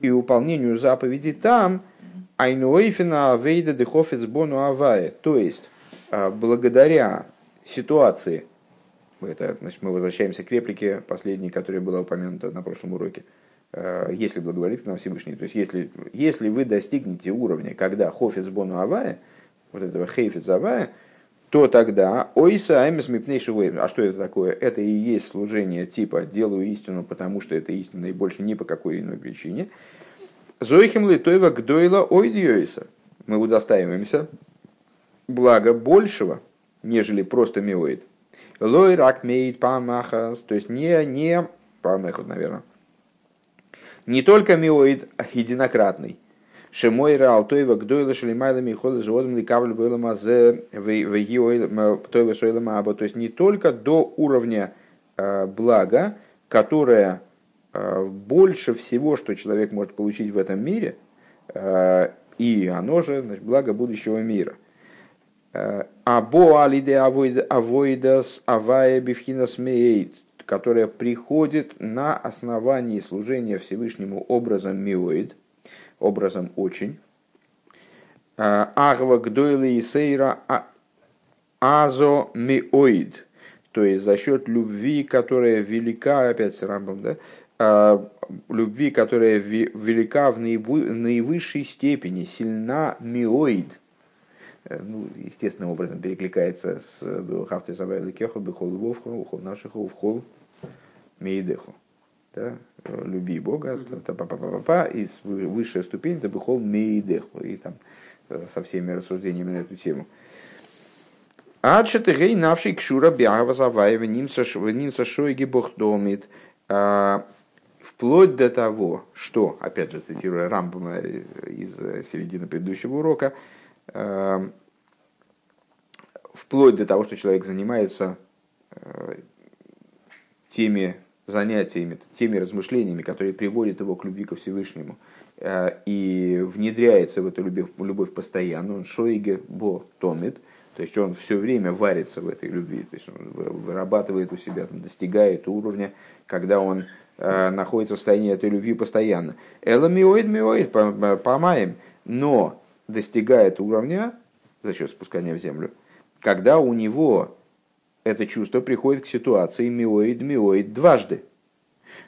и выполнению заповедей там, айнуэйфина вейда дехофец бону авае. То есть, а, благодаря ситуации Это, значит, мы возвращаемся к реплике последней, которая была упомянута на прошлом уроке. Э, если благоволит к нам Всевышний. То есть, если, если вы достигнете уровня, когда хофиц бону авая, вот этого хейфиц авая, то тогда ойса аймес мипнейши А что это такое? Это и есть служение типа «делаю истину, потому что это истина и больше ни по какой иной причине». Зоихим литойва гдойла ойдиойса. Мы удостаиваемся блага большего, нежели просто миоид. Лой рак меид памахас, то есть не, не памахот, наверное, не только миоид единократный. Шемой рал тойва гдойла шелимайла михола зодом ликавль вэлама зе тойва сойлама аба. То есть не только до уровня э, блага, которое больше всего, что человек может получить в этом мире, э, и оно же значит, благо будущего мира. Або алиде авойдас авая бифхинас мейт, которая приходит на основании служения Всевышнему образом миоид, образом очень. Агва гдойли и сейра а, азо миоид, то есть за счет любви, которая велика, опять с Рамбом, да, любви, которая велика в наивысшей степени, сильна миоид, э, ну, естественным образом перекликается с э, Хавты Савайла Кеху, Бехол Вовху, Ухол наших Увхол, Мейдеху. Да? Люби Бога, та па па па па и высшая ступень это Бехол Мейдеху. И там э, со всеми рассуждениями на эту тему. Адшет гей навший кшура бягава заваева нимца шойги бог домит. Вплоть до того, что, опять же, цитируя Рамбама из середины предыдущего урока, а, вплоть до того, что человек занимается э, теми занятиями, теми размышлениями, которые приводят его к любви ко Всевышнему, э, и внедряется в эту любовь, любовь постоянно, он шоиге бо томит, то есть он все время варится в этой любви, то есть он вырабатывает у себя, достигает уровня, когда он э, находится в состоянии этой любви постоянно. Эла миоид миоид, помаем, но достигает уровня за счет спускания в землю, когда у него это чувство приходит к ситуации миоид миоид дважды.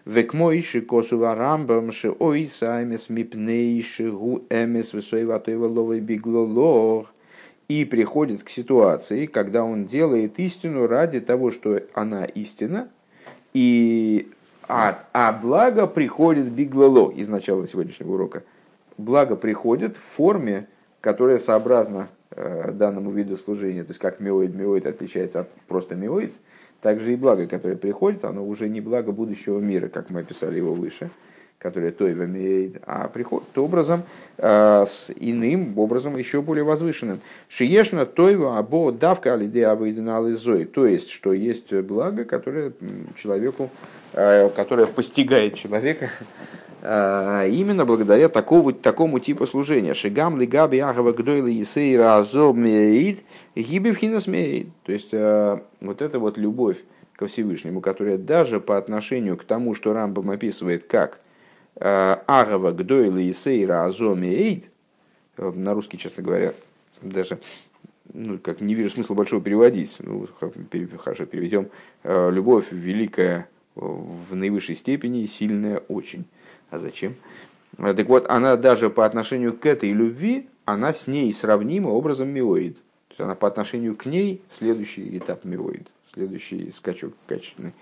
Векмойши косува рамбам ши ой саймес мипнейши гу эмес высоеватоева ловой биглолох. И приходит к ситуации, когда он делает истину ради того, что она истина, и, а, а благо приходит биглоло из начала сегодняшнего урока. Благо приходит в форме, которая сообразна Э, данному виду служения, то есть как миоид, миоид отличается от просто миоид, также и благо, которое приходит, оно уже не благо будущего мира, как мы описали его выше, которое тойва миоид, а приходит образом, э, с иным образом, еще более возвышенным. Шиешна тойва або давка алиде авойденализой, то есть, что есть благо, которое человеку, э, которое постигает человека а, именно благодаря такому, такому типу служения. Шигам лигаби ахава гдойли есейра азоб меид гибивхина смеид. То есть а, вот эта вот любовь ко Всевышнему, которая даже по отношению к тому, что Рамбам описывает как агава гдойли есейра азоб меид, на русский, честно говоря, даже ну, как не вижу смысла большого переводить. Ну, хорошо, переведем. Любовь великая в наивысшей степени, сильная очень. А зачем? Так вот, она даже по отношению к этой любви, она с ней сравнима образом миоид. То есть она по отношению к ней следующий этап миоид, следующий скачок качественный.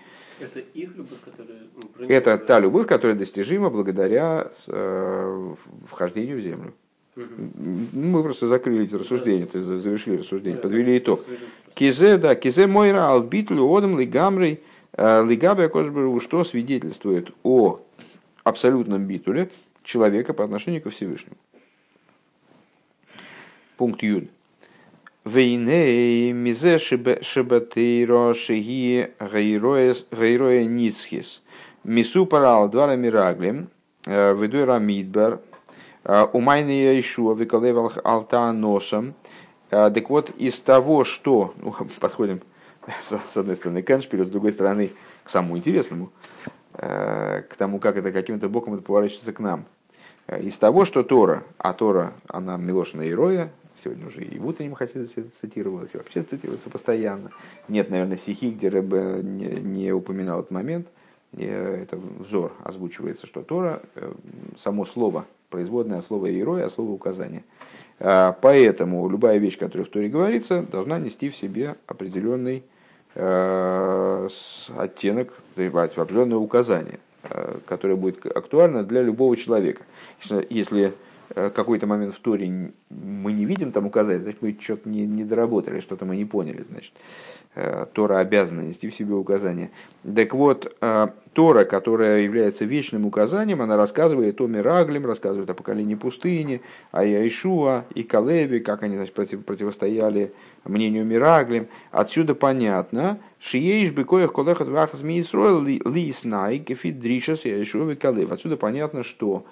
Это их любовь, которая... Ну, Это та любовь, которая достижима благодаря э, вхождению в землю. Угу. Мы просто закрыли эти рассуждения, да. то есть завершили рассуждение, да, подвели итог. Кизе, да, кизе мойра албитлю одам лигамрей э, лигабе что свидетельствует о абсолютном битуле человека по отношению ко Всевышнему. Пункт Юд. Вейней мизе шебатейро шеги гейроя ницхис. Мису парал двара мираглем. Э, Ведуй рамидбар. Э, Умайный Ишуа викалев алта носом. Э, так вот, из того, что... Ну, подходим с одной стороны к Эншпилю, с другой стороны к самому интересному. Э, к тому, как это каким-то боком это поворачивается к нам. Э, из того, что Тора, а Тора, она Милошина и Роя, сегодня уже и в утреннем хасидусе это цитировалось, и вообще цитируется постоянно. Нет, наверное, стихи, где Рэбе не, не упоминал этот момент. Это взор озвучивается, что Тора, само слово, производное слово «иерой», а слово «указание». Поэтому любая вещь, которая в Торе говорится, должна нести в себе определенный оттенок, определенное указание, которое будет актуально для любого человека. Если Э, какой-то момент в Торе мы не видим там указать, значит, мы что-то не, не доработали, что-то мы не поняли, значит. Э, Тора обязана нести в себе указания. Так вот, э, Тора, которая является вечным указанием, она рассказывает о Мираглем, рассказывает о поколении пустыни, о Яишуа и Калеве, как они значит, против, противостояли мнению Мираглем. Отсюда понятно, Шиеиш бекоях колехат вахас миисроил ли снай кефит дришас Яишуа и Калев. Отсюда понятно, что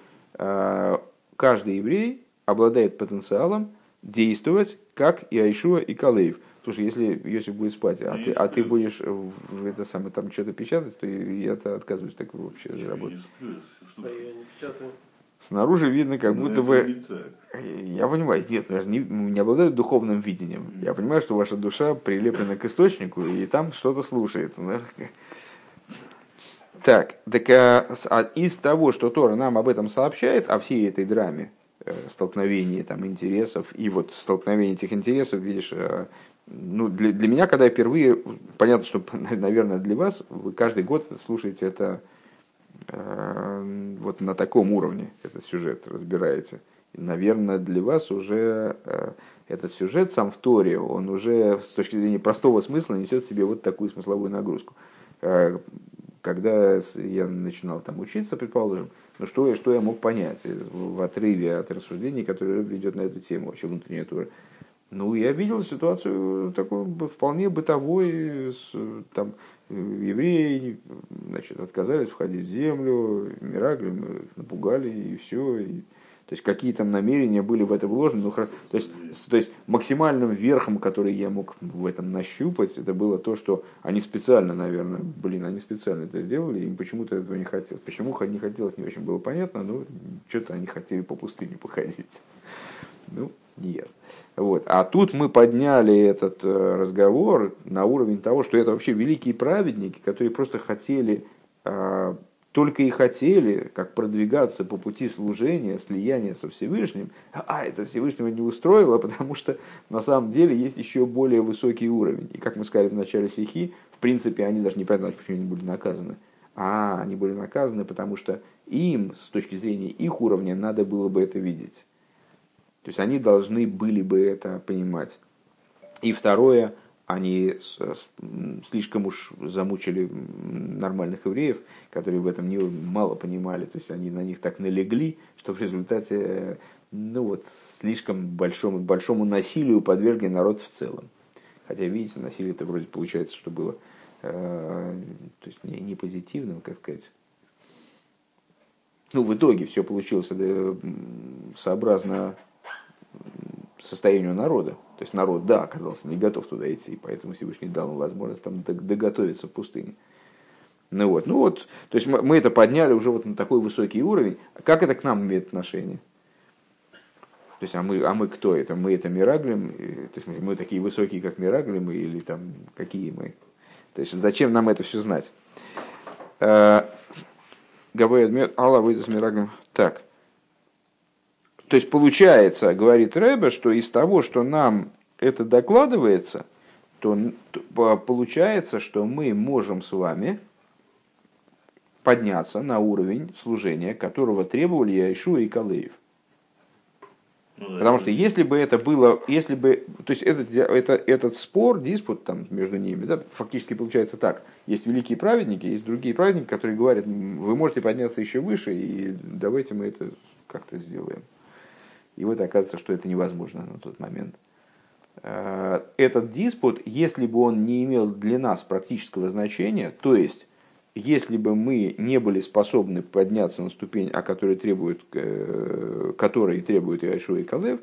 каждый еврей обладает потенциалом действовать как и Айшуа, и Калеев. Слушай, если Йосиф будет спать, а ты, а ты будешь в это самое там что-то печатать, то я-то отказываюсь так вообще работать. Снаружи видно, как Но будто бы... Я понимаю, нет, я не, не обладаю духовным видением. Я понимаю, что ваша душа прилеплена к источнику, и там что-то слушает. Так, так а, а из того, что Тора нам об этом сообщает, о всей этой драме, э, столкновении там, интересов, и вот столкновение этих интересов, видишь, э, ну, для, для меня, когда я впервые, понятно, что, наверное, для вас, вы каждый год слушаете это э, вот на таком уровне, этот сюжет разбираете. Наверное, для вас уже э, этот сюжет сам в Торе, он уже с точки зрения простого смысла несет в себе вот такую смысловую нагрузку. Э, когда я начинал там учиться, предположим, ну что, что я мог понять в отрыве от рассуждений, которые ведет на эту тему, вообще внутренняя тура. Ну, я видел ситуацию такой вполне бытовой, там, евреи значит, отказались входить в землю, Мираглем напугали, и все, и то есть какие там намерения были в это вложены. Ну, то, есть, то есть максимальным верхом, который я мог в этом нащупать, это было то, что они специально, наверное, блин, они специально это сделали, им почему-то этого не хотелось. Почему не хотелось, не очень было понятно, но что-то они хотели по пустыне походить. Ну, не ясно. Вот. А тут мы подняли этот э, разговор на уровень того, что это вообще великие праведники, которые просто хотели а, только и хотели, как продвигаться по пути служения, слияния со Всевышним, а это Всевышнего не устроило, потому что на самом деле есть еще более высокий уровень. И как мы сказали в начале стихи, в принципе, они даже не понимают, почему они были наказаны. А, они были наказаны, потому что им, с точки зрения их уровня, надо было бы это видеть. То есть они должны были бы это понимать. И второе, они слишком уж замучили нормальных евреев, которые в этом не мало понимали, то есть они на них так налегли, что в результате ну вот, слишком большому, большому насилию подвергли народ в целом. Хотя, видите, насилие это вроде получается, что было э, то есть не, не позитивным, как сказать. Ну, в итоге все получилось да, сообразно состоянию народа. То есть народ, да, оказался не готов туда идти, поэтому Всевышний дал им возможность там доготовиться в пустыне. Ну вот, ну вот, то есть мы это подняли уже вот на такой высокий уровень. Как это к нам имеет отношение? То есть, а мы, а мы кто это? Мы это Мираглим? То есть, мы такие высокие, как Мираглим, или там какие мы? То есть, зачем нам это все знать? Э, Говорит, Алла выйдет с Мираглим. Так. То есть получается, говорит Рэбе, что из того, что нам это докладывается, то получается, что мы можем с вами подняться на уровень служения, которого требовали Яишу и Калеев. Ну, Потому что если бы это было, если бы, то есть этот, это, этот спор, диспут там между ними, да, фактически получается так. Есть великие праведники, есть другие праведники, которые говорят, вы можете подняться еще выше, и давайте мы это как-то сделаем. И вот оказывается, что это невозможно на тот момент. Э, этот диспут, если бы он не имел для нас практического значения, то есть, если бы мы не были способны подняться на ступень, о которой требует, э, которой требует Иошуа и Калев,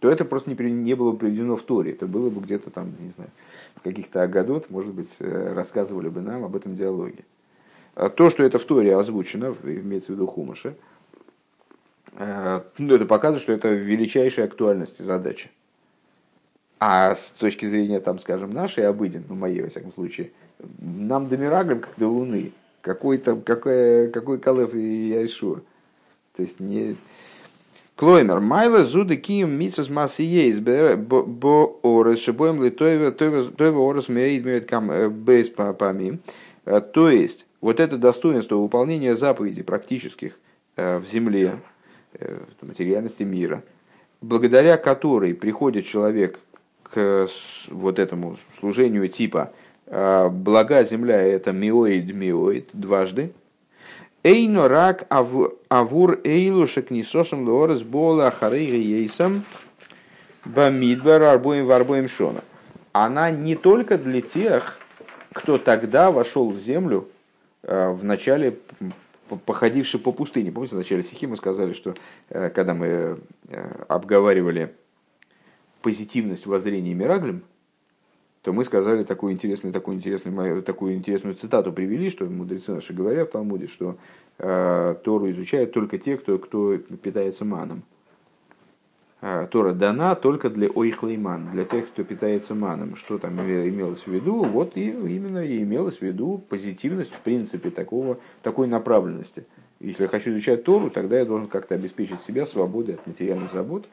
то это просто не, было бы приведено в Торе. Это было бы где-то там, не знаю, в каких-то агадот, может быть, э, рассказывали бы нам об этом диалоге. А то, что это в Торе озвучено, имеется в виду Хумаша, ну, это показывает, что это величайшая актуальность задачи. А с точки зрения, там, скажем, нашей обыденной, ну, моей, во всяком случае, нам до Мираглем, как до Луны. Какой там, какой, какой Калеф и Яйшуа. То есть не... Клоймер, майла зуды кием митсас массы есть, бо орес, шибоем ли тойва орес меид меид кам э, бейс памим. Э, то есть, вот это достоинство выполнения заповедей практических э, в земле, материальности мира, благодаря которой приходит человек к вот этому служению типа «блага земля» это миоид миоид дважды, Эйно рак авур эйлу шекнисосом лорес бола харейри ейсам бамидбар арбоем варбоем шона. Она не только для тех, кто тогда вошел в землю э, в начале походивший по пустыне. Помните, в начале стихи мы сказали, что э, когда мы э, обговаривали позитивность воззрения Мираглем, то мы сказали такую интересную, такую интересную, такую интересную цитату привели, что мудрецы наши говорят в Талмуде, что э, Тору изучают только те, кто, кто питается маном. Э, Тора дана только для ойхлейман, для тех, кто питается маном. Что там имелось в виду? Вот и именно и имелось в виду позитивность, в принципе, такого, такой направленности. Если я хочу изучать Тору, тогда я должен как-то обеспечить себя свободой от материальных забот,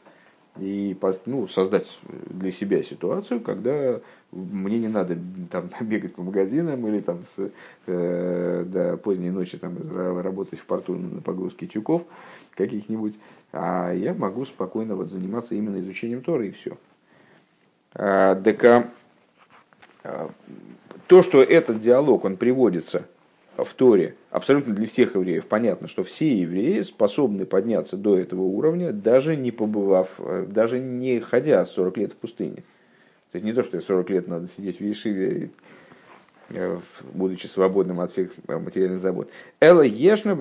и ну, создать для себя ситуацию, когда мне не надо там, бегать по магазинам или там, с, э, до поздней ночи там, работать в порту на погрузке тюков каких-нибудь, а я могу спокойно вот, заниматься именно изучением Торы и все. А, так, а, а, то, что этот диалог, он приводится – в Торе абсолютно для всех евреев понятно, что все евреи способны подняться до этого уровня, даже не побывав, э, даже не ходя 40 лет в пустыне. То есть не то, что 40 лет надо сидеть в Ешиве, э, будучи свободным от всех э, материальных забот. Эла ешна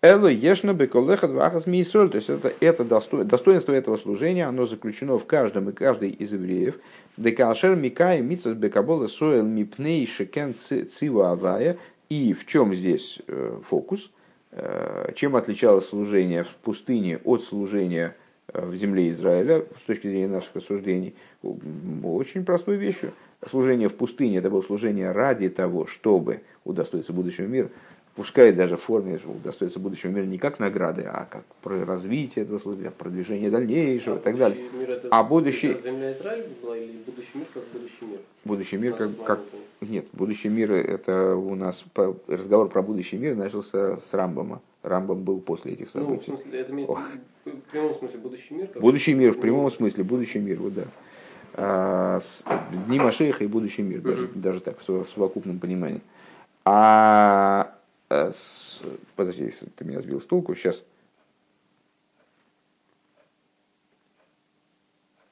Эло ешна беколеха двахас мисоль. То есть это, это достоинство этого служения, оно заключено в каждом и каждой из евреев. Декашер микай митсас бекабола соэл мипней шекен цива авая и в чем здесь э, фокус? Э, чем отличалось служение в пустыне от служения э, в земле Израиля с точки зрения наших рассуждений? Очень простой вещью. Служение в пустыне – это было служение ради того, чтобы удостоиться будущего мира – пускай даже в форме удостоится будущего мира не как награды, а как развитие этого служения, продвижение дальнейшего а и так далее. Мир это, а будущий... Это земля Израиля была или будущий мир как будущий мир? Будущий мир как, как... Нет, будущий мир это у нас разговор про будущий мир начался с Рамбома. Рамбом был после этих событий. Ну, в смысле, это имеет в прямом смысле будущий мир? Будущий мир, в прямом смысле, будущий мир, вот да. А, с, дни Машеха и будущий мир, даже, даже так, в совокупном понимании. А Э, подожди, если ты меня сбил с толку, сейчас.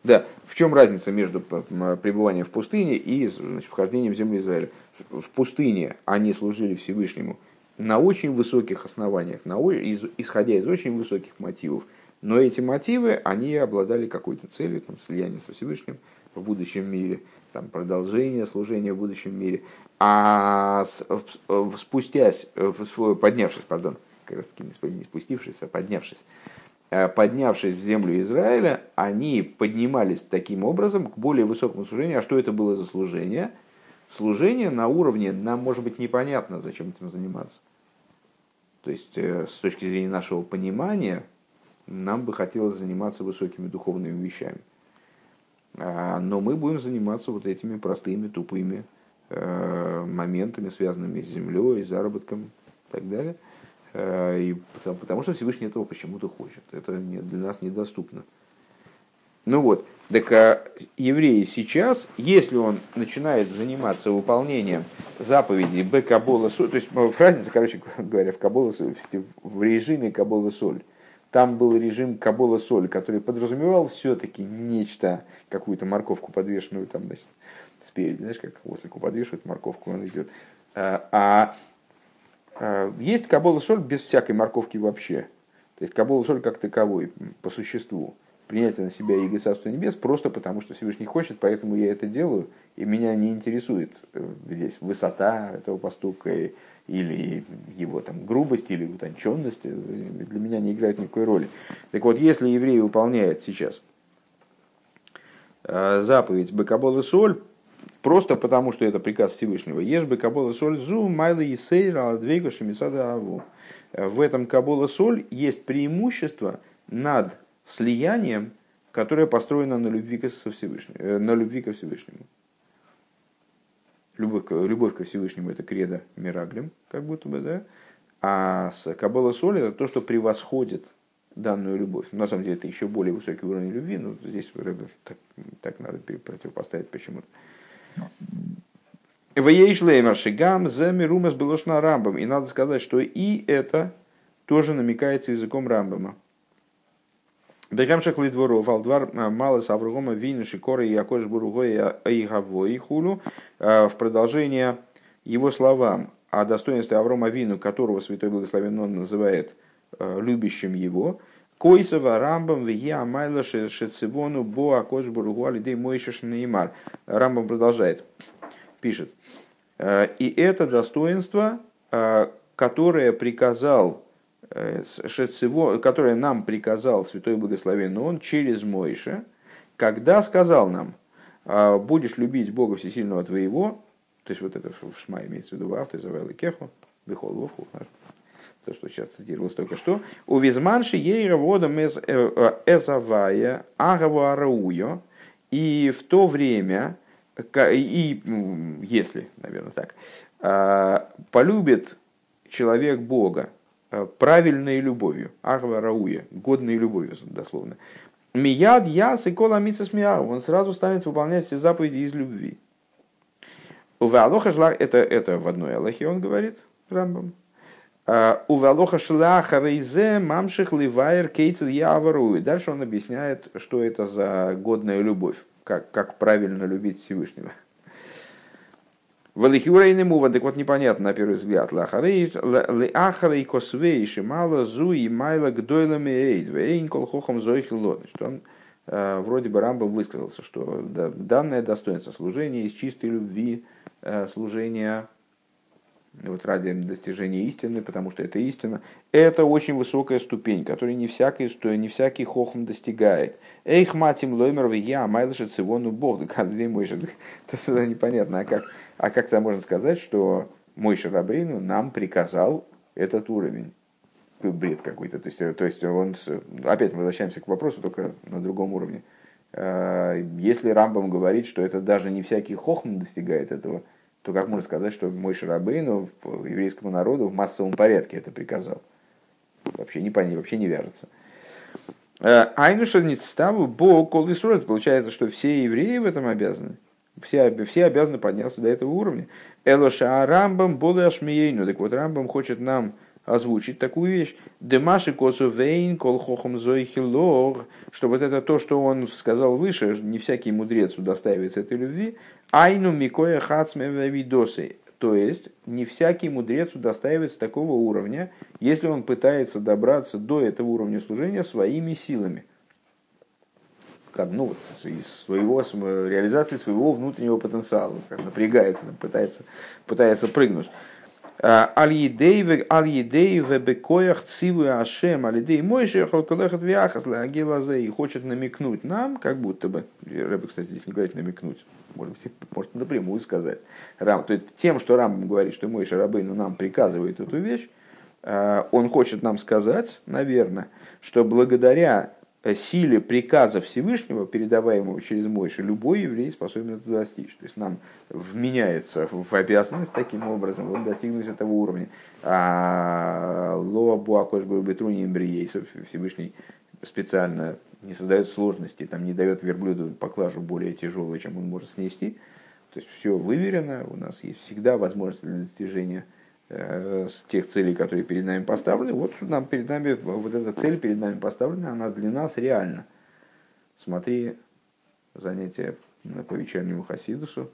Да, в чем разница между пребыванием в пустыне и значит, вхождением в землю Израиля? В пустыне они служили Всевышнему на очень высоких основаниях, на, исходя из очень высоких мотивов. Но эти мотивы, они обладали какой-то целью, там, слияние со Всевышним в будущем мире, там, продолжение служения в будущем мире. А спустясь, поднявшись, пардон, как раз таки не спустившись, а поднявшись, э, поднявшись в землю Израиля, они поднимались таким образом к более высокому служению. А что это было за служение? Служение на уровне, нам может быть непонятно, зачем этим заниматься. То есть, э, с точки зрения нашего понимания, нам бы хотелось заниматься высокими духовными вещами. А, но мы будем заниматься вот этими простыми, тупыми Э, моментами, связанными с землей, с заработком и так далее. Э, и потому, потому что Всевышний этого почему-то хочет. Это не, для нас недоступно. Ну вот, так а евреи сейчас, если он начинает заниматься выполнением заповедей Б Кабола Соль, то есть ну, разница, короче говоря, в Кабола в режиме Кабола Соль. Там был режим Кабола Соль, который подразумевал все-таки нечто, какую-то морковку подвешенную там, значит, спереди, знаешь, как ослику подвешивают морковку, он идет. А, а, а есть кабола соль без всякой морковки вообще. То есть кабола соль как таковой, по существу. Принятие на себя Иго Царства Небес просто потому, что Всевышний хочет, поэтому я это делаю, и меня не интересует э, здесь высота этого поступка или его там грубость или утонченность, э, для меня не играет никакой роли. Так вот, если еврей выполняет сейчас э, заповедь Бекабола Соль, просто потому, что это приказ Всевышнего. Ешь Бекабола Соль Зу, Майла Исейра, Адвейга Шемисада Аву. В этом Кабола Соль есть преимущество над слиянием, которое построено на любви ко Всевышнему. На любви ко Всевышнему. Любовь, любовь ко Всевышнему это кредо Мираглем, как будто бы, да? А с Кабола Соль это то, что превосходит данную любовь. На самом деле это еще более высокий уровень любви, но здесь так, так надо противопоставить почему-то. Вееш леймер шигам за мирумас белошна рамбам. И надо сказать, что и это тоже намекается языком рамбама. Бегамшах лидворов, алдвар мало савругома вина шикора и акош буругоя и хулу. В продолжение его словам о достоинстве Аврома Вину, которого Святой Благословен он называет э, любящим его, Койсова Рамбам Вия Майла Шецивону Бо Акош Буругу Алидей Мойшиш Неймар. Рамбам продолжает, пишет. «Э, и это достоинство, которое приказал которое нам приказал Святой Благословенный Он через Мойша, когда сказал нам, будешь любить Бога Всесильного твоего, то есть вот это в Шма имеется в виду в авто, завел и кеху, бихол воху, то, что сейчас цитировалось только что. У визманши ейра водом э, э, эзавая агаву арауyo. И в то время, и если, наверное, так, а, полюбит человек Бога э, правильной любовью, агава рауя, годной любовью, дословно. Мияд яс и кола он сразу станет выполнять все заповеди из любви. У Валоха это, это в одной Аллахе он говорит, Рамбам. А, у Валоха шлаха рейзе мамших ливайер кейцел яваруй. Дальше он объясняет, что это за годная любовь, как, как правильно любить Всевышнего. Валихюрейный мува, так вот непонятно на первый взгляд. Лахарей косвейши мало зуи майла гдойлами эйд, вейн колхохом зойхил Что он э, вроде бы Рамбом высказался, что данное достоинство служения из чистой любви, Э, служения вот ради достижения истины, потому что это истина, это очень высокая ступень, которую не всякий, не всякий хохм достигает. Эйх матим лоймер я майлыши цивону бог, да мой это непонятно, а как, а как то можно сказать, что мой Шарабейну нам приказал этот уровень? Бред какой-то. То есть, то есть он, опять мы возвращаемся к вопросу, только на другом уровне. Э, если Рамбам говорит, что это даже не всякий хохм достигает этого, то как можно сказать, что мой Шарабейну еврейскому народу в массовом порядке это приказал? Вообще не вообще не вяжется. Э, Айнуша Ництаву Бог Кол Получается, что все евреи в этом обязаны. Все, все обязаны подняться до этого уровня. Элоша Рамбам Болашмиейну. Так вот, Рамбам хочет нам озвучить такую вещь. Демаши косу вейн кол хохом зоихилор, что вот это то, что он сказал выше, не всякий мудрец удостаивается этой любви. Айну микоя хацме видосы. То есть, не всякий мудрец удостаивается такого уровня, если он пытается добраться до этого уровня служения своими силами. Ну, вот, из своего, реализации своего внутреннего потенциала, как напрягается, пытается, пытается прыгнуть. Лагилазе, и хочет намекнуть нам, как будто бы, Рэбе, кстати, здесь не говорит намекнуть, может быть, может напрямую сказать, Рам, то есть тем, что Рам говорит, что Мой Шарабейну нам приказывает эту вещь, он хочет нам сказать, наверное, что благодаря силе приказа Всевышнего, передаваемого через Мойши, любой еврей способен это достичь. То есть нам вменяется в обязанность таким образом вот, достигнуть этого уровня. А Лоа Буакош Бетруни Эмбриейсов Всевышний специально не создает сложности, там не дает верблюду поклажу более тяжелую, чем он может снести. То есть все выверено, у нас есть всегда возможность для достижения Э, с тех целей, которые перед нами поставлены, вот нам перед нами, вот эта цель перед нами поставлена, она для нас реальна. Смотри занятие по вечернему Хасидусу,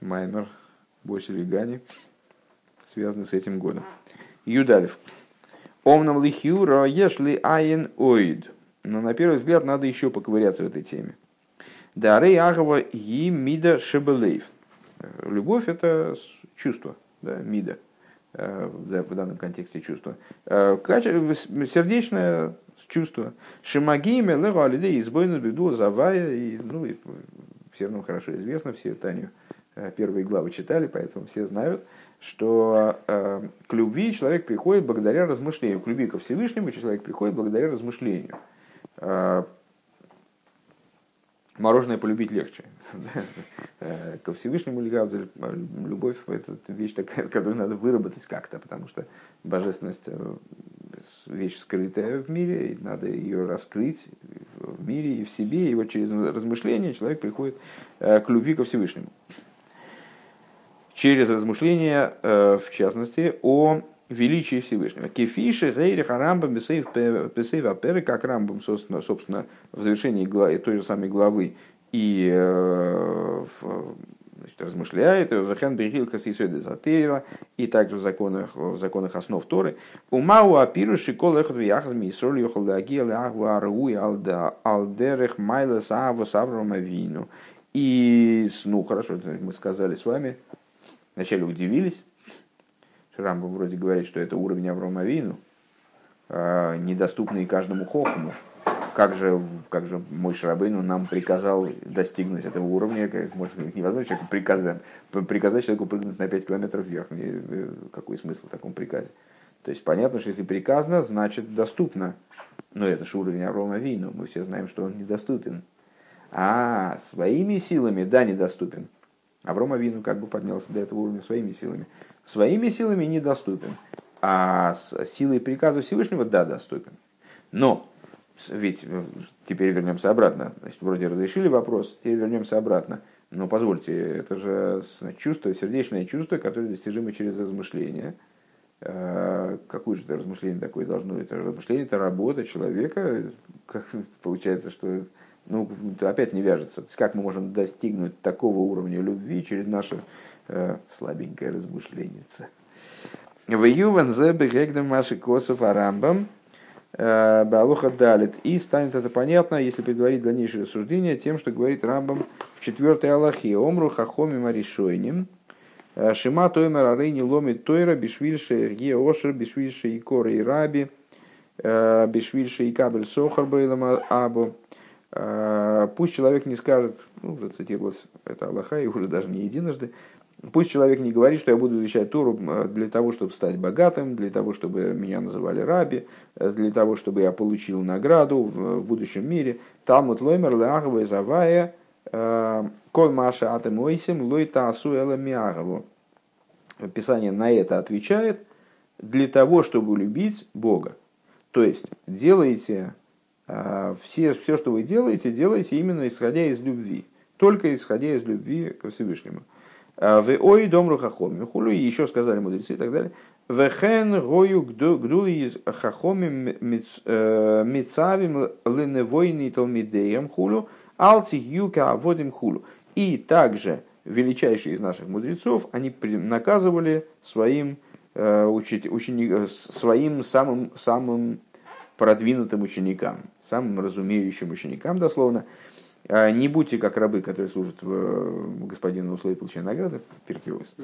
Маймер, Босили Гани, связанный с этим годом. Юдалев. Омнам лихиура ешли айн оид. Но на первый взгляд надо еще поковыряться в этой теме. Дарей агава и мида шебелейв. Любовь – это чувство, да, мида, э, в данном контексте чувство. Э, сердечное с чувства. Шимагиме лего алиде избойну беду завая. И, ну, и всем нам хорошо известно, все Таню э, первые главы читали, поэтому все знают, что э, к любви человек приходит благодаря размышлению. К любви ко Всевышнему человек приходит благодаря размышлению. Э, мороженое полюбить легче. Э, ко Всевышнему любовь – это вещь такая, которую надо выработать как-то, потому что божественность э, – вещь скрытая в мире, и надо ее раскрыть в мире и в себе, и вот через размышления человек приходит э, к любви ко Всевышнему. Через размышления, в частности, о величие Всевышнего. Кефиши, Гейрих, Рамбам, Бесейв, Аперы, как Рамбам, собственно, собственно, в завершении главы, той же самой главы и э, значит, размышляет, Вехен Бехил Касисой Дезатейра, и также в законах, в законах основ Торы. Умау Апиру Шикол Эхот Вияхаз Мисроль Йохал Дагия Лахву Аруи Алдерех Майла Саву Саврома Вину. И, ну хорошо, мы сказали с вами, вначале удивились, Рамбам вроде говорит, что это уровень Аврома Авину, а, недоступный каждому хохму. Как же, как же мой Шарабейну нам приказал достигнуть этого уровня, как, может, невозможно человеку приказать, приказать человеку прыгнуть на 5 километров вверх. Э, какой смысл в таком приказе? То есть понятно, что если приказано, значит доступно. Но это же уровень Аврома Вину, мы все знаем, что он недоступен. А своими силами, да, недоступен. Авром Авину как бы поднялся до этого уровня своими силами своими силами недоступен. А с силой приказа Всевышнего, да, доступен. Но, ведь э, теперь вернемся обратно. Значит, вроде разрешили вопрос, теперь вернемся обратно. Но позвольте, это же чувство, сердечное чувство, которое достижимо через размышление. Э, какое же это размышление такое должно? Это размышление, это работа человека. Как, получается, что ну, опять не вяжется. То есть, как мы можем достигнуть такого уровня любви через наше Э, слабенькое размышленица. В Юван зебе маши косов арамбам э, Балуха далит. И станет это понятно, если предварить дальнейшее рассуждение тем, что говорит Рамбам в четвертой Аллахе. Омру хахоми маришойним. Э, Шима тоймер арейни ломит тойра бишвильше ге ошер бишвильше и коры и раби бишвильше и кабель сохар бейлам абу. Пусть человек не скажет, ну, уже цитировалось это Аллаха, и уже даже не единожды, Пусть человек не говорит, что я буду изучать Туру э, для того, чтобы стать богатым, для того, чтобы меня называли раби, э, для того, чтобы я получил награду в будущем мире. Талмуд лоймер леагва завая э, кол маша атемойсим лой таасу миагову. Писание на это отвечает для того, чтобы любить Бога. То есть делайте все, все, что вы делаете, делайте именно исходя из любви. Только исходя из любви ко Всевышнему. А, в ой дом рухахоми. Хулю еще сказали мудрецы и так далее. Вехен гою гдули хахоми э, мецавим леневойни талмидеем хулю. Алти юка аводим хулю. И также величайшие из наших мудрецов, они наказывали своим, э, учить, ученик, своим самым, самым продвинутым ученикам, самым разумеющим ученикам, дословно, не будьте как рабы, которые служат э, господину условия получения награды, перкиос.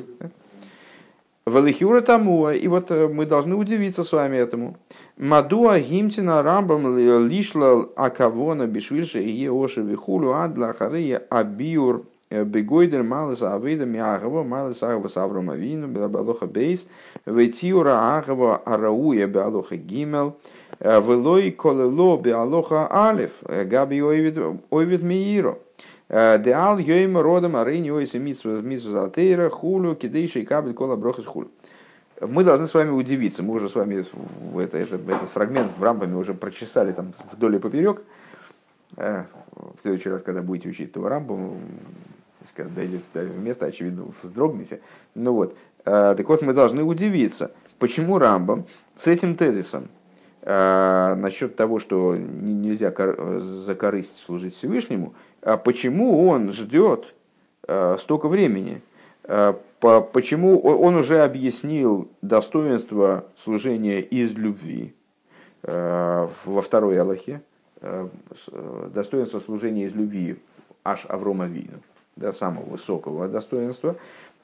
Валихюра тому, и вот э, мы должны удивиться с вами этому. Мадуа гимтина рамбам лишла акавона бишвильша и еоши вихулю адла хария абиур э, бегойдер малыса авейда миагава малыса агава саврома вину белабалоха бейс ветиура агава арауя белалоха гимел Велой колело алоха алиф, габи ойвид мииро. Деал йоим родом арейни ойсе митсва залтейра хулю кидейший кабель кола брохас хулю. Мы должны с вами удивиться. Мы уже с вами это, это, этот фрагмент в рампами уже прочесали там вдоль и поперек. В следующий раз, когда будете учить этого рампу, когда дойдет до места, очевидно, вздрогнете. Ну вот. Так вот, мы должны удивиться, почему Рамбам с этим тезисом, насчет того, что нельзя за корысть служить Всевышнему, а почему он ждет а, столько времени? А, почему он уже объяснил достоинство служения из любви во второй Аллахе, достоинство служения из любви аж Аврома Вину, да, самого высокого достоинства.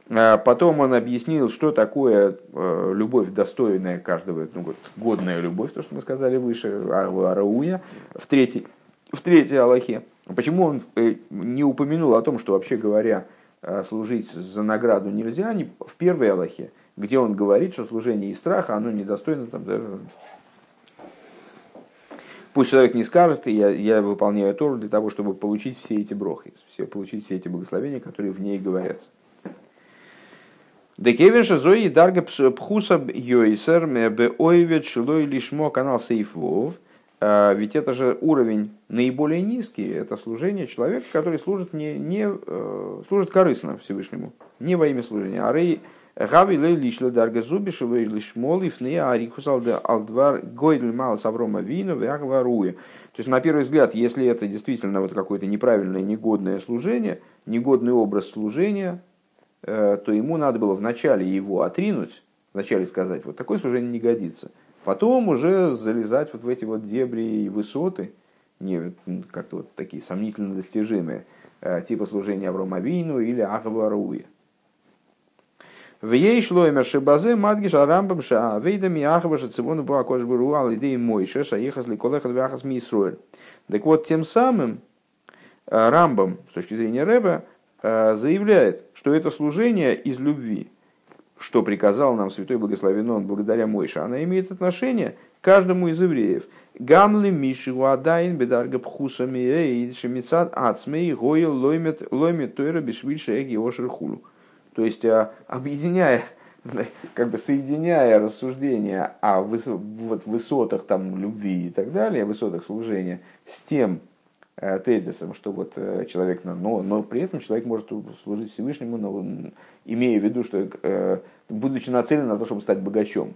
А Потом он объяснил, что такое э, любовь достойная каждого, ну, вот, годная любовь, то, что мы сказали выше, Арауя, в третьей, в третьей Аллахе. Почему он э, не упомянул о том, что, вообще говоря, э, служить за награду нельзя, не в первой Аллахе, где он говорит, что служение из страха, оно недостойно там, даже Пусть человек не скажет, я, я выполняю Тору для того, чтобы получить все эти брохи, все, получить все эти благословения, которые в ней говорятся. Декевинша зои дарга пхуса йойсер бе ойвет шилой лишмо канал сейфов. А, ведь это же уровень наиболее низкий, это служение человека, который служит, не, не, э, служит корыстно Всевышнему, не во имя служения. А рей Гави лей лишло дарга зубиши лей лишмол и фне арикус алдвар гойдль мал саврома вину вягваруя. То есть, на первый взгляд, если это действительно вот какое-то неправильное, негодное служение, негодный образ служения, то ему надо было вначале его отринуть, вначале сказать, вот такое служение не годится. Потом уже залезать вот в эти вот дебри и высоты, не как-то вот такие сомнительно достижимые, э, типа служения Аврома Вину или Ахаваруя. В ей шло имя Шибазе, Мадгиш, Арамбам, Ша, Вейдами, Ахава, Шацивону, Буакош, Буруал, Идеи Мойше, Шаехас, Ликолехат, Вяхас, Мисруэль. Так вот, тем самым э, Рамбам, с точки зрения Рэба, э, заявляет, что это служение из любви, что приказал нам Святой Благословен Он благодаря Мойше, она имеет отношение к каждому из евреев. Гамли Миши Уадайн Бедарга Пхусами Шемицад Ацмей Гойл Лоймет Лоймет Тойра Бишвиль Шеги Ошер Хулу. То есть, а, объединяя, как бы соединяя рассуждения о высотах там, любви и так далее, высотах служения, с тем э, тезисом, что вот э, человек, но, но при этом человек может служить Всевышнему, но, имея в виду, что э, будучи нацелен на то, чтобы стать богачом.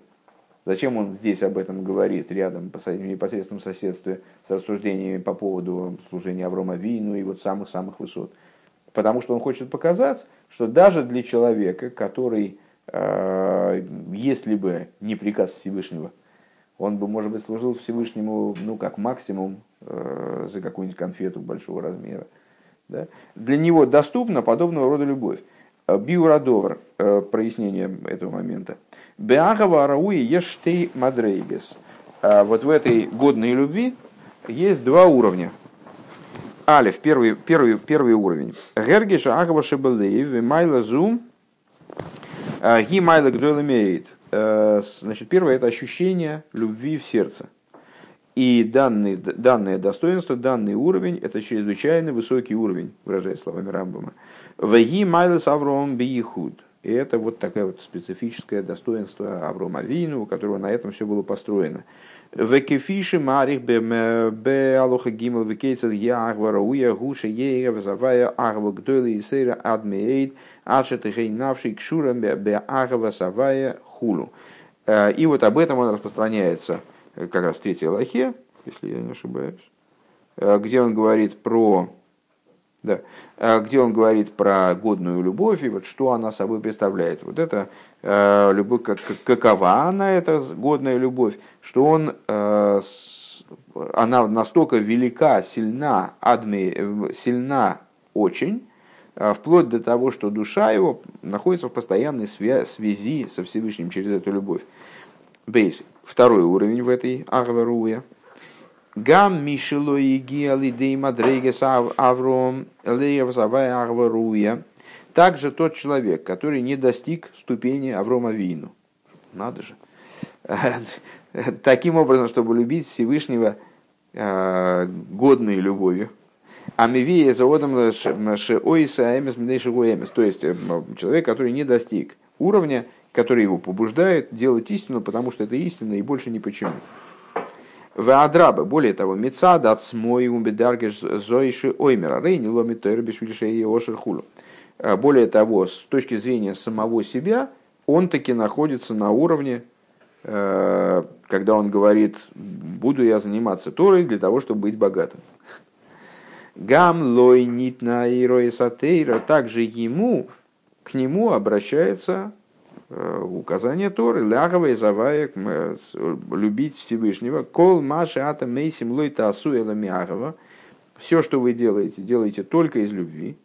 Зачем он здесь об этом говорит, рядом, в непосредственном соседстве с рассуждениями по поводу служения Аврома Вину и вот самых-самых высот? Потому что он хочет показать, что даже для человека, который, э, если бы не приказ Всевышнего, он бы, может быть, служил Всевышнему, ну, как максимум, э, за какую-нибудь конфету большого размера. Да? Для него доступна подобного рода любовь. Э, Биурадовар, прояснение этого момента. Беахава арауи ештей мадрейгес. Вот в этой годной любви есть два уровня. Алиф, первый, первый, первый уровень. Гергиша Агава Шебелеев, Майла Зум, э, Ги Майла. Э, значит, первое это ощущение любви в сердце. И данный, данное достоинство, данный уровень, это чрезвычайно высокий уровень, выражаясь словами Рамбама. Ваги Майлес Авром Биихуд. И это вот такое вот специфическое достоинство Аврома Вину, у которого на этом все было построено. Векефиши марих бе алоха гимел векейцел я ахвара уя гуша ея вазавая ахва гдойли и сейра адмеейд адшет гейнавший кшурам бе ахва савая хулу. И вот об этом он распространяется как раз в третьей лохе, если я не ошибаюсь, где он говорит про да, где он говорит про годную любовь и вот что она собой представляет. Вот это Э, любовь, как, какова она, эта годная любовь, что он, э, она настолько велика, сильна, адми, э, сильна очень, вплоть до того, что душа его находится в постоянной связи со Всевышним через эту любовь. Бейс. Второй уровень в этой Агваруя. Гам Мишело и Гиалидей Мадрейгес Авром Леев Завая Агваруя. Также тот человек, который не достиг ступени Аврома Вину. Надо же. Таким образом, чтобы любить Всевышнего э, годной любовью. А мивия заводом шеойса эмес эмес. То есть э, человек, который не достиг уровня, который его побуждает делать истину, потому что это истина и больше ни почему. В Адраба, более того, Мецад от умбедаргеш зоиши оймера, рейни ломит и ошер хулу. А более того, с точки зрения самого себя, он таки находится на уровне, э, когда он говорит, буду я заниматься Торой для того, чтобы быть богатым. Гам лой нитна ироисатейра, также ему, к нему обращается указание Торы, лягова и завая, э, любить Всевышнего, кол маши ата мейсим лой тасу все, что вы делаете, делайте только из любви.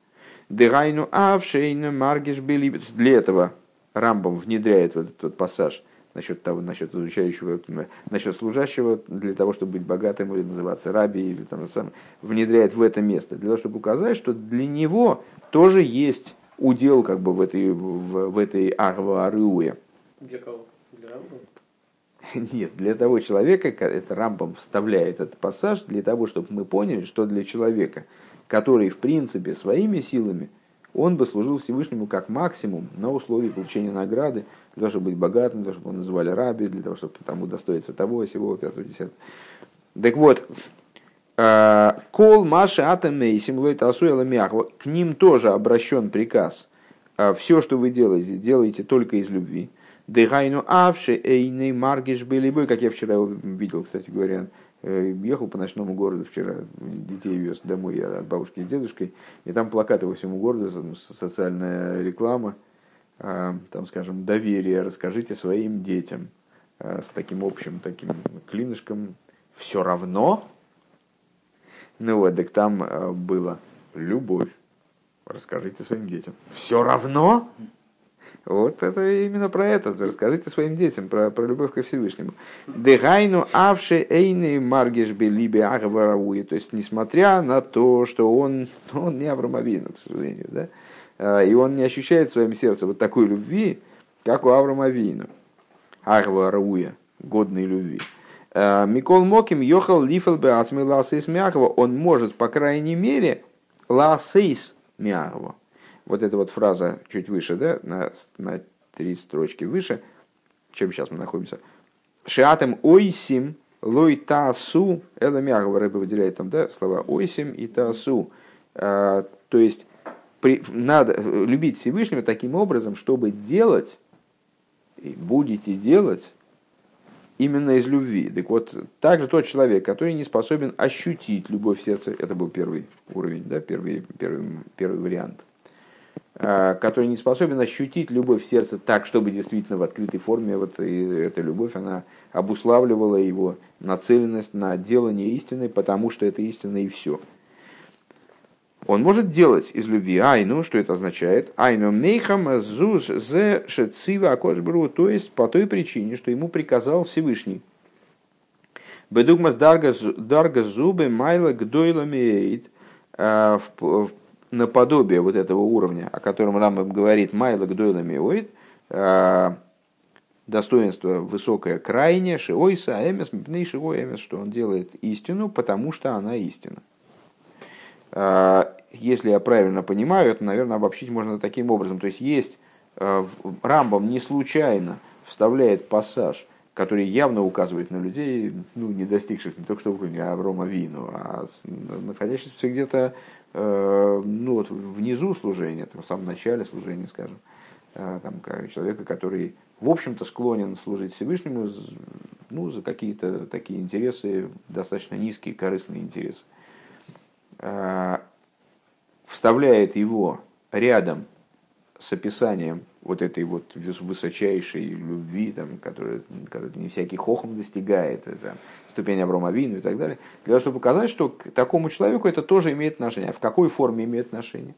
Дегайну авшейну маргиш бели. Для этого Рамбам внедряет вот этот вот пассаж насчет того, насчет изучающего, насчет служащего, для того, чтобы быть богатым или называться раби, или там сам, внедряет в это место, для того, чтобы указать, что для него тоже есть удел как бы в этой, в, в этой арва арыуе. Для кого? Для Рамбова? Нет, для того человека, это Рамбам вставляет этот пассаж, для того, чтобы мы поняли, что для человека, который в принципе своими силами, он бы служил Всевышнему как максимум на условии получения награды, для того, чтобы быть богатым, для того, чтобы его называли раби, для того, чтобы там удостоиться того, всего, пятого, десятого. Так вот, Кол Маша Атаме и Симлой Тасуэла Мягва, к ним тоже обращен приказ. «Э, Все, что вы делаете, делайте только из любви. Дыхайну авши эйней маргиш были бы, как я вчера видел, кстати говоря, э, ехал по ночному городу вчера, детей вез домой от бабушки с дедушкой, и там плакаты во всему городу, социальная реклама, там, скажем, доверие, расскажите своим детям. С таким общим таким клинышком, все равно, ну вот, так там а, было любовь, расскажите своим детям, все равно, вот это именно про это. Расскажите своим детям про, про любовь ко Всевышнему. Дегайну авши эйны маргиш белибе агварауи. То есть, несмотря на то, что он, он не Аврамовину, к сожалению, да, а, и он не ощущает в своем сердце вот такой любви, как у Аврамовину. Агварауя, годной любви. А, Микол Моким ехал лифал бы ласейс мягова. Он может, по крайней мере, ласейс мягова вот эта вот фраза чуть выше, да, на, на три строчки выше, чем сейчас мы находимся. Шиатем ойсим лой таасу, это мягко рыба выделяет там, да, слова ойсим и таасу. А, то есть, при, надо любить Всевышнего таким образом, чтобы делать, и будете делать, именно из любви. Так вот, также тот человек, который не способен ощутить любовь в сердце, это был первый уровень, да, первый, первый, первый вариант – Э, который не способен ощутить любовь в сердце так, чтобы действительно в открытой форме вот эта любовь, она обуславливала его нацеленность на делание истины, потому что это истина и все. Он может делать из любви айну, что это означает? Айну мейхам зуз зе шецива акошбру, то есть по той причине, что ему приказал Всевышний. Бедугмас дарга зубы майла гдойлами э, наподобие вот этого уровня, о котором Рамбам говорит «Майла гдойла оид а, достоинство высокое крайне, шиойса, эмес, мипней шиой эмес, что он делает истину, потому что она истина. А, если я правильно понимаю, это, наверное, обобщить можно таким образом. То есть есть а, Рамбам не случайно вставляет пассаж, который явно указывает на людей, ну, не достигших не только что Аврома Вину, а находящихся где-то ну, вот внизу служения, там, в самом начале служения, скажем, там, человека, который, в общем-то, склонен служить Всевышнему ну, за какие-то такие интересы, достаточно низкие, корыстные интересы, вставляет его рядом с описанием вот этой вот высочайшей любви, там, которая, которая не всякий хохом достигает, это, ступень Аврома Вину и так далее, для того, чтобы показать, что к такому человеку это тоже имеет отношение. А в какой форме имеет отношение?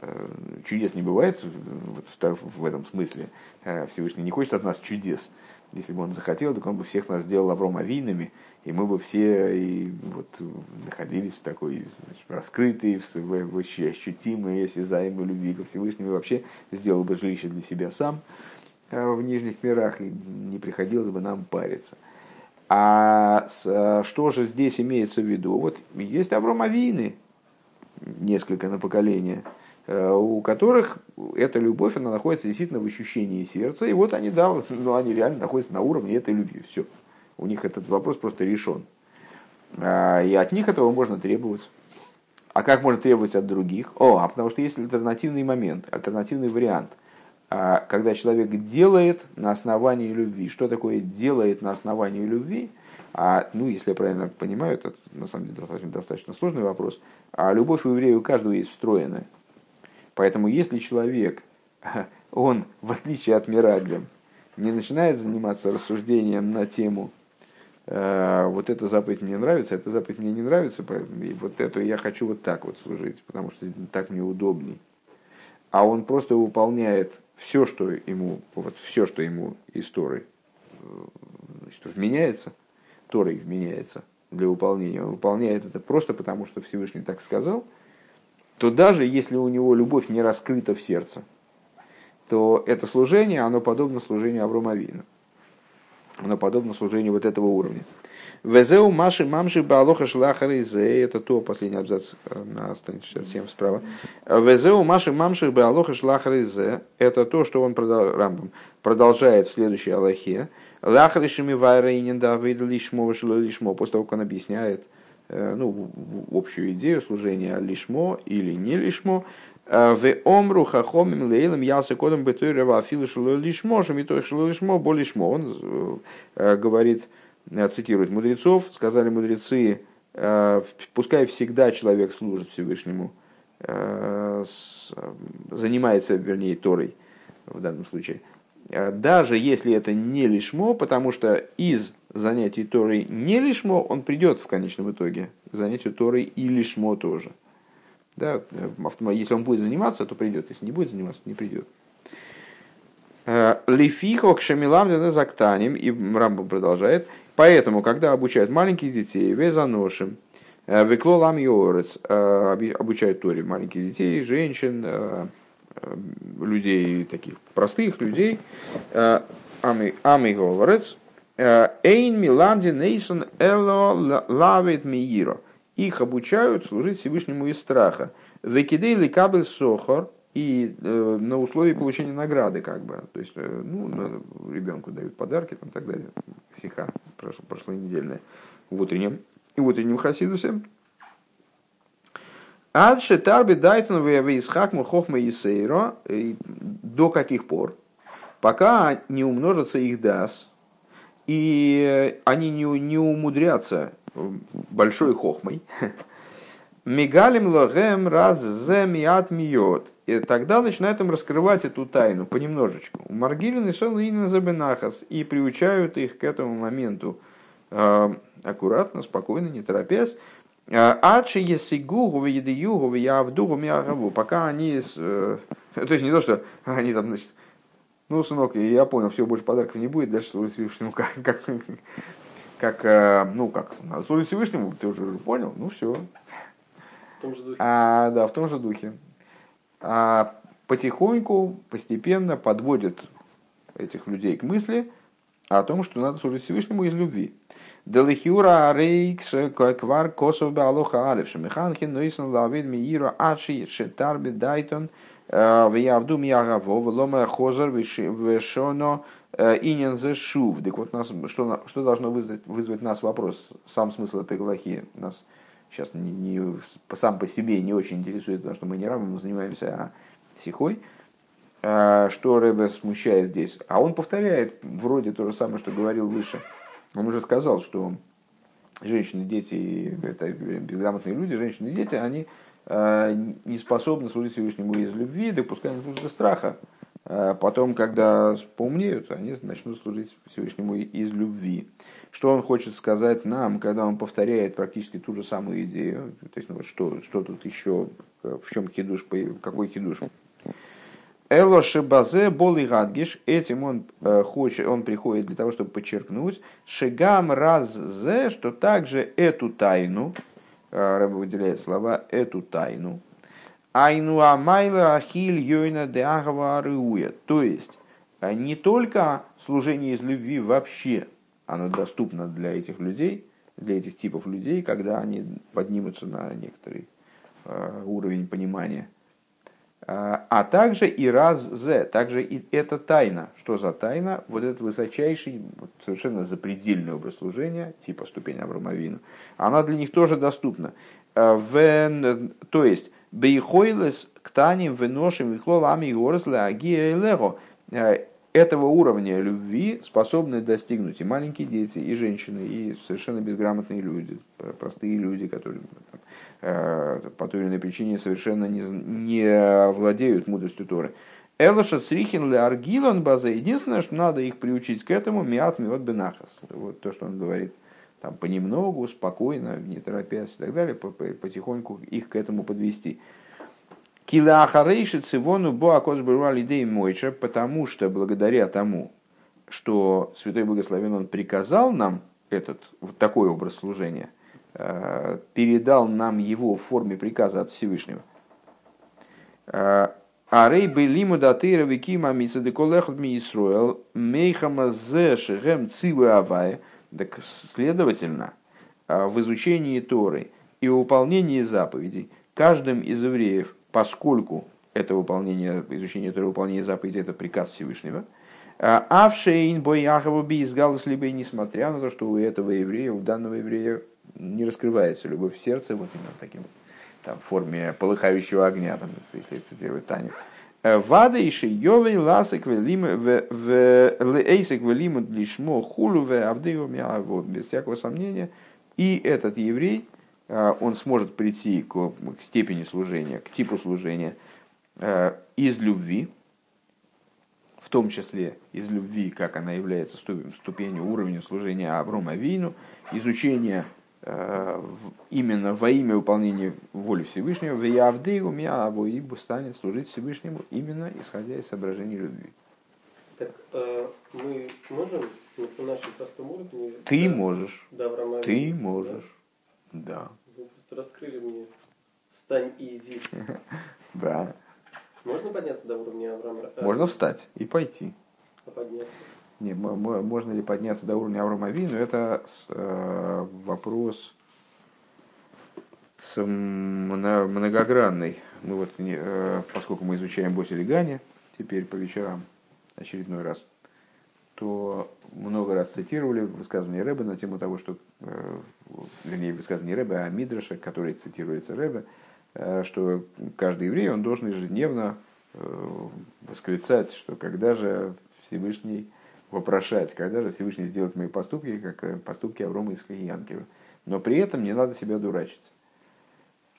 Э, чудес не бывает в этом смысле. Э, Всевышний не хочет от нас чудес. Если бы он захотел, то он бы всех нас сделал Аврома Винами, и мы бы все и вот находились в такой значит, раскрытой, в, в, ощутимой, осязаемой любви ко Всевышнему, и вообще сделал бы жилище для себя сам э, в нижних мирах, и не приходилось бы нам париться. А э, что же здесь имеется в виду? Вот есть Авромовины, несколько на поколение, э, у которых эта любовь, она находится действительно в ощущении сердца, и вот они, да, ну, они реально находятся на уровне этой любви, все. У них этот вопрос просто решен. А, и от них этого можно требовать. А как можно требовать от других? О, а потому что есть альтернативный момент, альтернативный вариант – а когда человек делает на основании любви. Что такое делает на основании любви? А, ну, если я правильно понимаю, это на самом деле достаточно, достаточно сложный вопрос. А любовь у еврея у каждого есть встроенная. Поэтому если человек, он, в отличие от Мираглем, не начинает заниматься рассуждением на тему вот эта заповедь мне нравится, эта заповедь мне не нравится, и вот эту я хочу вот так вот служить, потому что так мне удобней а он просто выполняет все, что ему, вот все, что ему из Торы значит, вменяется, Торой вменяется для выполнения, он выполняет это просто потому, что Всевышний так сказал, то даже если у него любовь не раскрыта в сердце, то это служение, оно подобно служению Авромавину. Оно подобно служению вот этого уровня. Везеу маши мамши балоха шлахары зе. Это то, последний абзац э, на странице 67 справа. Везеу маши мамши балоха шлахары зе. Это то, что он Рамбам продолжает в следующей Аллахе. Лахаришими вайрейнин давид лишмо лишмо. После того, как он объясняет э, ну, общую идею служения лишмо или не лишмо, в омру хахомим лейлем ясы кодом бетурева афилу шело лишмо, шамито шело лишмо, бо лишмо. Он говорит, Э, цитирует мудрецов, сказали мудрецы, э, пускай всегда человек служит Всевышнему, э, занимается, вернее, Торой в данном случае, даже если это не лишмо, потому что из занятий Торой не лишмо, он придет в конечном итоге к занятию Торой и лишмо тоже. Да, если он будет заниматься, то придет, если не будет заниматься, то не придет. Лифихо к шамилам зактаним, и Рамбам продолжает, Поэтому, когда обучают маленьких детей, везаношим, э, веклолам йорец, э, обучают Торе маленьких детей, женщин, э, людей таких простых людей, ами говорец, эйн миламди нейсон эло лавит мииро. Их обучают служить Всевышнему из страха. Векидей ликабель сохор, и э, на условии получения награды, как бы. То есть, э, ну, ребенку дают подарки там, и так далее. Сиха прошла, прошла недельная в утреннем, и в утреннем хасидусе. Адше тарби дайтон вейсхак мухохма исейро. До каких пор? Пока не умножится их дас, и они не, не умудрятся большой хохмой, Мигалим логем раз земиат миот. И тогда начинают им раскрывать эту тайну понемножечку. Маргилин и Сон и Забенахас и приучают их к этому моменту э, аккуратно, спокойно, не торопясь. Адши есигугу веедиюгу веявдугу миагаву. Пока они... Э, то есть не то, что они там, значит, ну, сынок, я понял, все, больше подарков не будет, дальше служить Всевышнему, как, как, как, э, ну, как, служить Всевышнему, ты уже понял, ну, все, в том же духе. А, да, в том же духе. А потихоньку, постепенно подводят этих людей к мысли о том, что надо служить Всевышнему из любви. Делихюра рейкс квар косов беалоха алев шемиханхин нойсен лавид миира ачи шетарби дайтон э, виявду миагаво влома хозар вешоно инин зе шув. Так вот, нас, что, что должно вызвать, вызвать нас вопрос, сам смысл этой глахи нас сейчас не, не, сам по себе не очень интересует, потому что мы не равны, мы занимаемся а сихой, а, что Рэбе смущает здесь. А он повторяет вроде то же самое, что говорил выше. Он уже сказал, что женщины, дети, это безграмотные люди, женщины и дети, они а, не способны служить Всевышнему из любви, да пускай они из страха. А потом, когда поумнеют, они начнут служить Всевышнему из любви. Что он хочет сказать нам, когда он повторяет практически ту же самую идею? То есть, ну, что, что тут еще, в чем хидуш, какой хидуш? Эло шебазе бол и гадгиш, этим он, э, хочет, он приходит для того, чтобы подчеркнуть, шегам раззе, что также эту тайну, э, Рэба выделяет слова, эту тайну, айну амайла ахиль йойна де то есть, э, не только служение из любви вообще, оно доступно для этих людей, для этих типов людей, когда они поднимутся на некоторый э, уровень понимания. А, а также и раз з, также и это тайна. Что за тайна? Вот этот высочайший, совершенно запредельный образ служения, типа ступень Авромавину, она для них тоже доступна. Э, в, то есть, бейхойлес ктаним выношим вихлолами и горос агия лего э, этого уровня любви способны достигнуть и маленькие дети, и женщины, и совершенно безграмотные люди, простые люди, которые там, э, по той или иной причине совершенно не, не владеют мудростью Торы. Элаша Срихин ле Аргилон база. Единственное, что надо их приучить к этому, миат миот бенахас. Вот то, что он говорит. Там понемногу, спокойно, не торопясь и так далее, потихоньку их к этому подвести. Килахарейши цивону боакос идеи мойча, потому что благодаря тому, что Святой Благословен Он приказал нам этот, вот такой образ служения, э, передал нам его в форме приказа от Всевышнего. Э, Арей белиму датыра викима мисадеколехот ми Исруэл мейхама зе шехем цивы авая. Так, следовательно, э, в изучении Торы и выполнении заповедей каждым из евреев, поскольку это выполнение, изучение Торы, выполнение заповедей, это приказ Всевышнего – Авшейн бой Яхову бизгалус либо и несмотря на то, что у этого еврея, у данного еврея не раскрывается любовь в сердце, вот именно таким там, в форме полыхающего огня, там, если цитировать Таню. Вада и шиёвей ласек эйсек велиму лишмо хулу ве авдею без всякого сомнения. И этот еврей, а, он сможет прийти к, степени служения, к типу служения а, из любви, в том числе из любви, как она является ступенью, уровнем служения Аврома Вину, изучение э, именно во имя выполнения воли Всевышнего, в Явды у меня Абуибу станет служить Всевышнему именно исходя из соображений любви. Так э, мы можем на нашем простом уровне... Ты да, можешь. Да, в Ты можешь. Да. да. Вы просто раскрыли мне «Встань и иди». Да. Можно подняться до уровня Авраама? Можно встать и пойти. А подняться? Не, можно ли подняться до уровня Авраама Вину, это э, вопрос с многогранный. Мы вот, э, поскольку мы изучаем Боси Гани теперь по вечерам очередной раз, то много раз цитировали высказывание Рэба на тему того, что, э, вернее, высказывание Рэба, а Мидраша, который цитируется Рэбе, что каждый еврей он должен ежедневно восклицать, что когда же Всевышний вопрошать, когда же Всевышний сделает мои поступки, как э, поступки Аврома из Янкива. Но при этом не надо себя дурачить.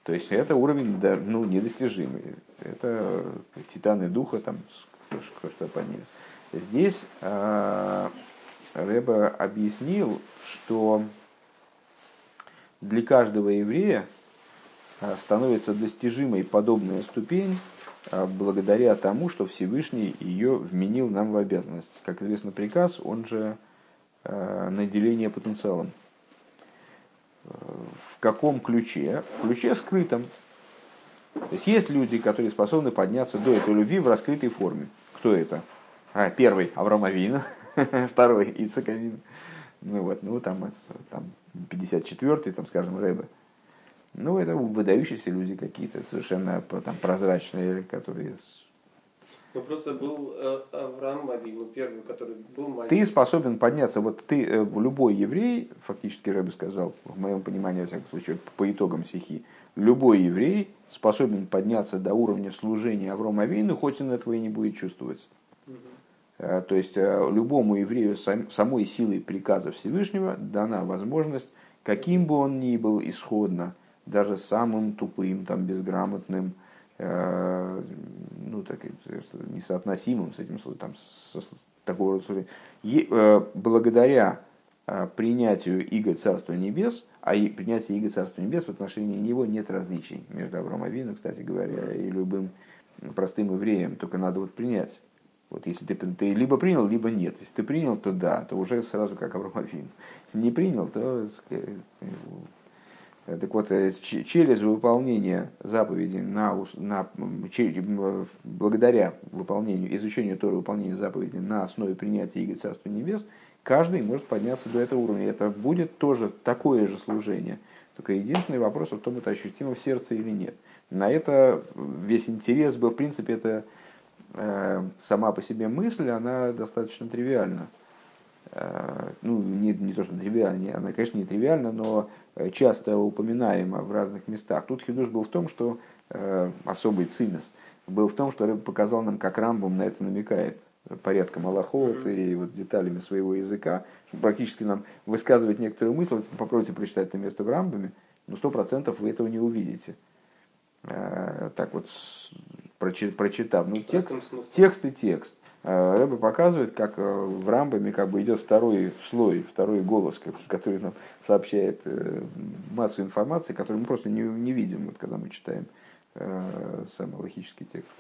То есть это уровень ну, недостижимый. Это титаны духа, там, что поднялись. Здесь э, Рэба объяснил, что для каждого еврея Э, становится достижимой подобная ступень благодаря тому, что Всевышний ее вменил нам в обязанность. Как известно, приказ, он же э, наделение потенциалом. В каком ключе? В ключе скрытом. То есть есть люди, которые способны подняться до этой любви в раскрытой форме. Кто это? А, первый Авраам Авин, второй Ицек Авин. Ну вот, ну там, там 54-й, там, скажем, Рэбе. Ну, это выдающиеся люди какие-то, совершенно там, прозрачные, которые... Ну, просто был э, Авраам Авину, первый, который был маленький. Ты способен подняться, вот ты, э, любой еврей, фактически Рэбе сказал, в моем понимании, во всяком случае, по итогам стихи, любой еврей способен подняться до уровня служения Авраама Авину, хоть он этого и не будет чувствовать. Угу. То есть любому еврею самой силой приказа Всевышнего дана возможность, каким бы он ни был исходно, даже самым тупым, там, безграмотным, э, ну, так, несоотносимым с этим, там, с, такого рода э, благодаря э, принятию Иго Царства Небес, а и принятие Иго Царства Небес в отношении него нет различий между Авраам Авину, кстати говоря, и любым простым евреем, только надо вот принять. Вот если ты, ты либо принял, либо нет. Если ты принял, то да, то уже сразу как Авраам. Если не принял, то Э, так вот, э, через выполнение заповедей, на, на, благодаря выполнению, изучению Торы, выполнению заповедей на основе принятия Игоря Царства Небес, каждый может подняться до этого уровня. Это будет тоже такое же служение. Только единственный вопрос в том, это ощутимо в сердце или нет. На это весь интерес был, в принципе, это э, сама по себе мысль, она достаточно тривиальна. Э, ну, не, не то, что тривиально, она, конечно, не тривиальна, но э, часто упоминаема в разных местах. Тут хидуш был в том, что э, особый цимес был в том, что Рэб показал нам, как Рамбом на это намекает порядком Аллахот и вот деталями своего языка, практически нам высказывать некоторую мысль, попробуйте прочитать это место в Рамбаме, но сто процентов вы этого не увидите. Так вот, прочитав, ну, текст, текст и текст. Э, Рэбе показывает, как э, в Рамбаме как бы идет второй слой, второй голос, который нам сообщает э, массу информации, которую мы просто не, не видим, вот, когда мы читаем самый логический текст.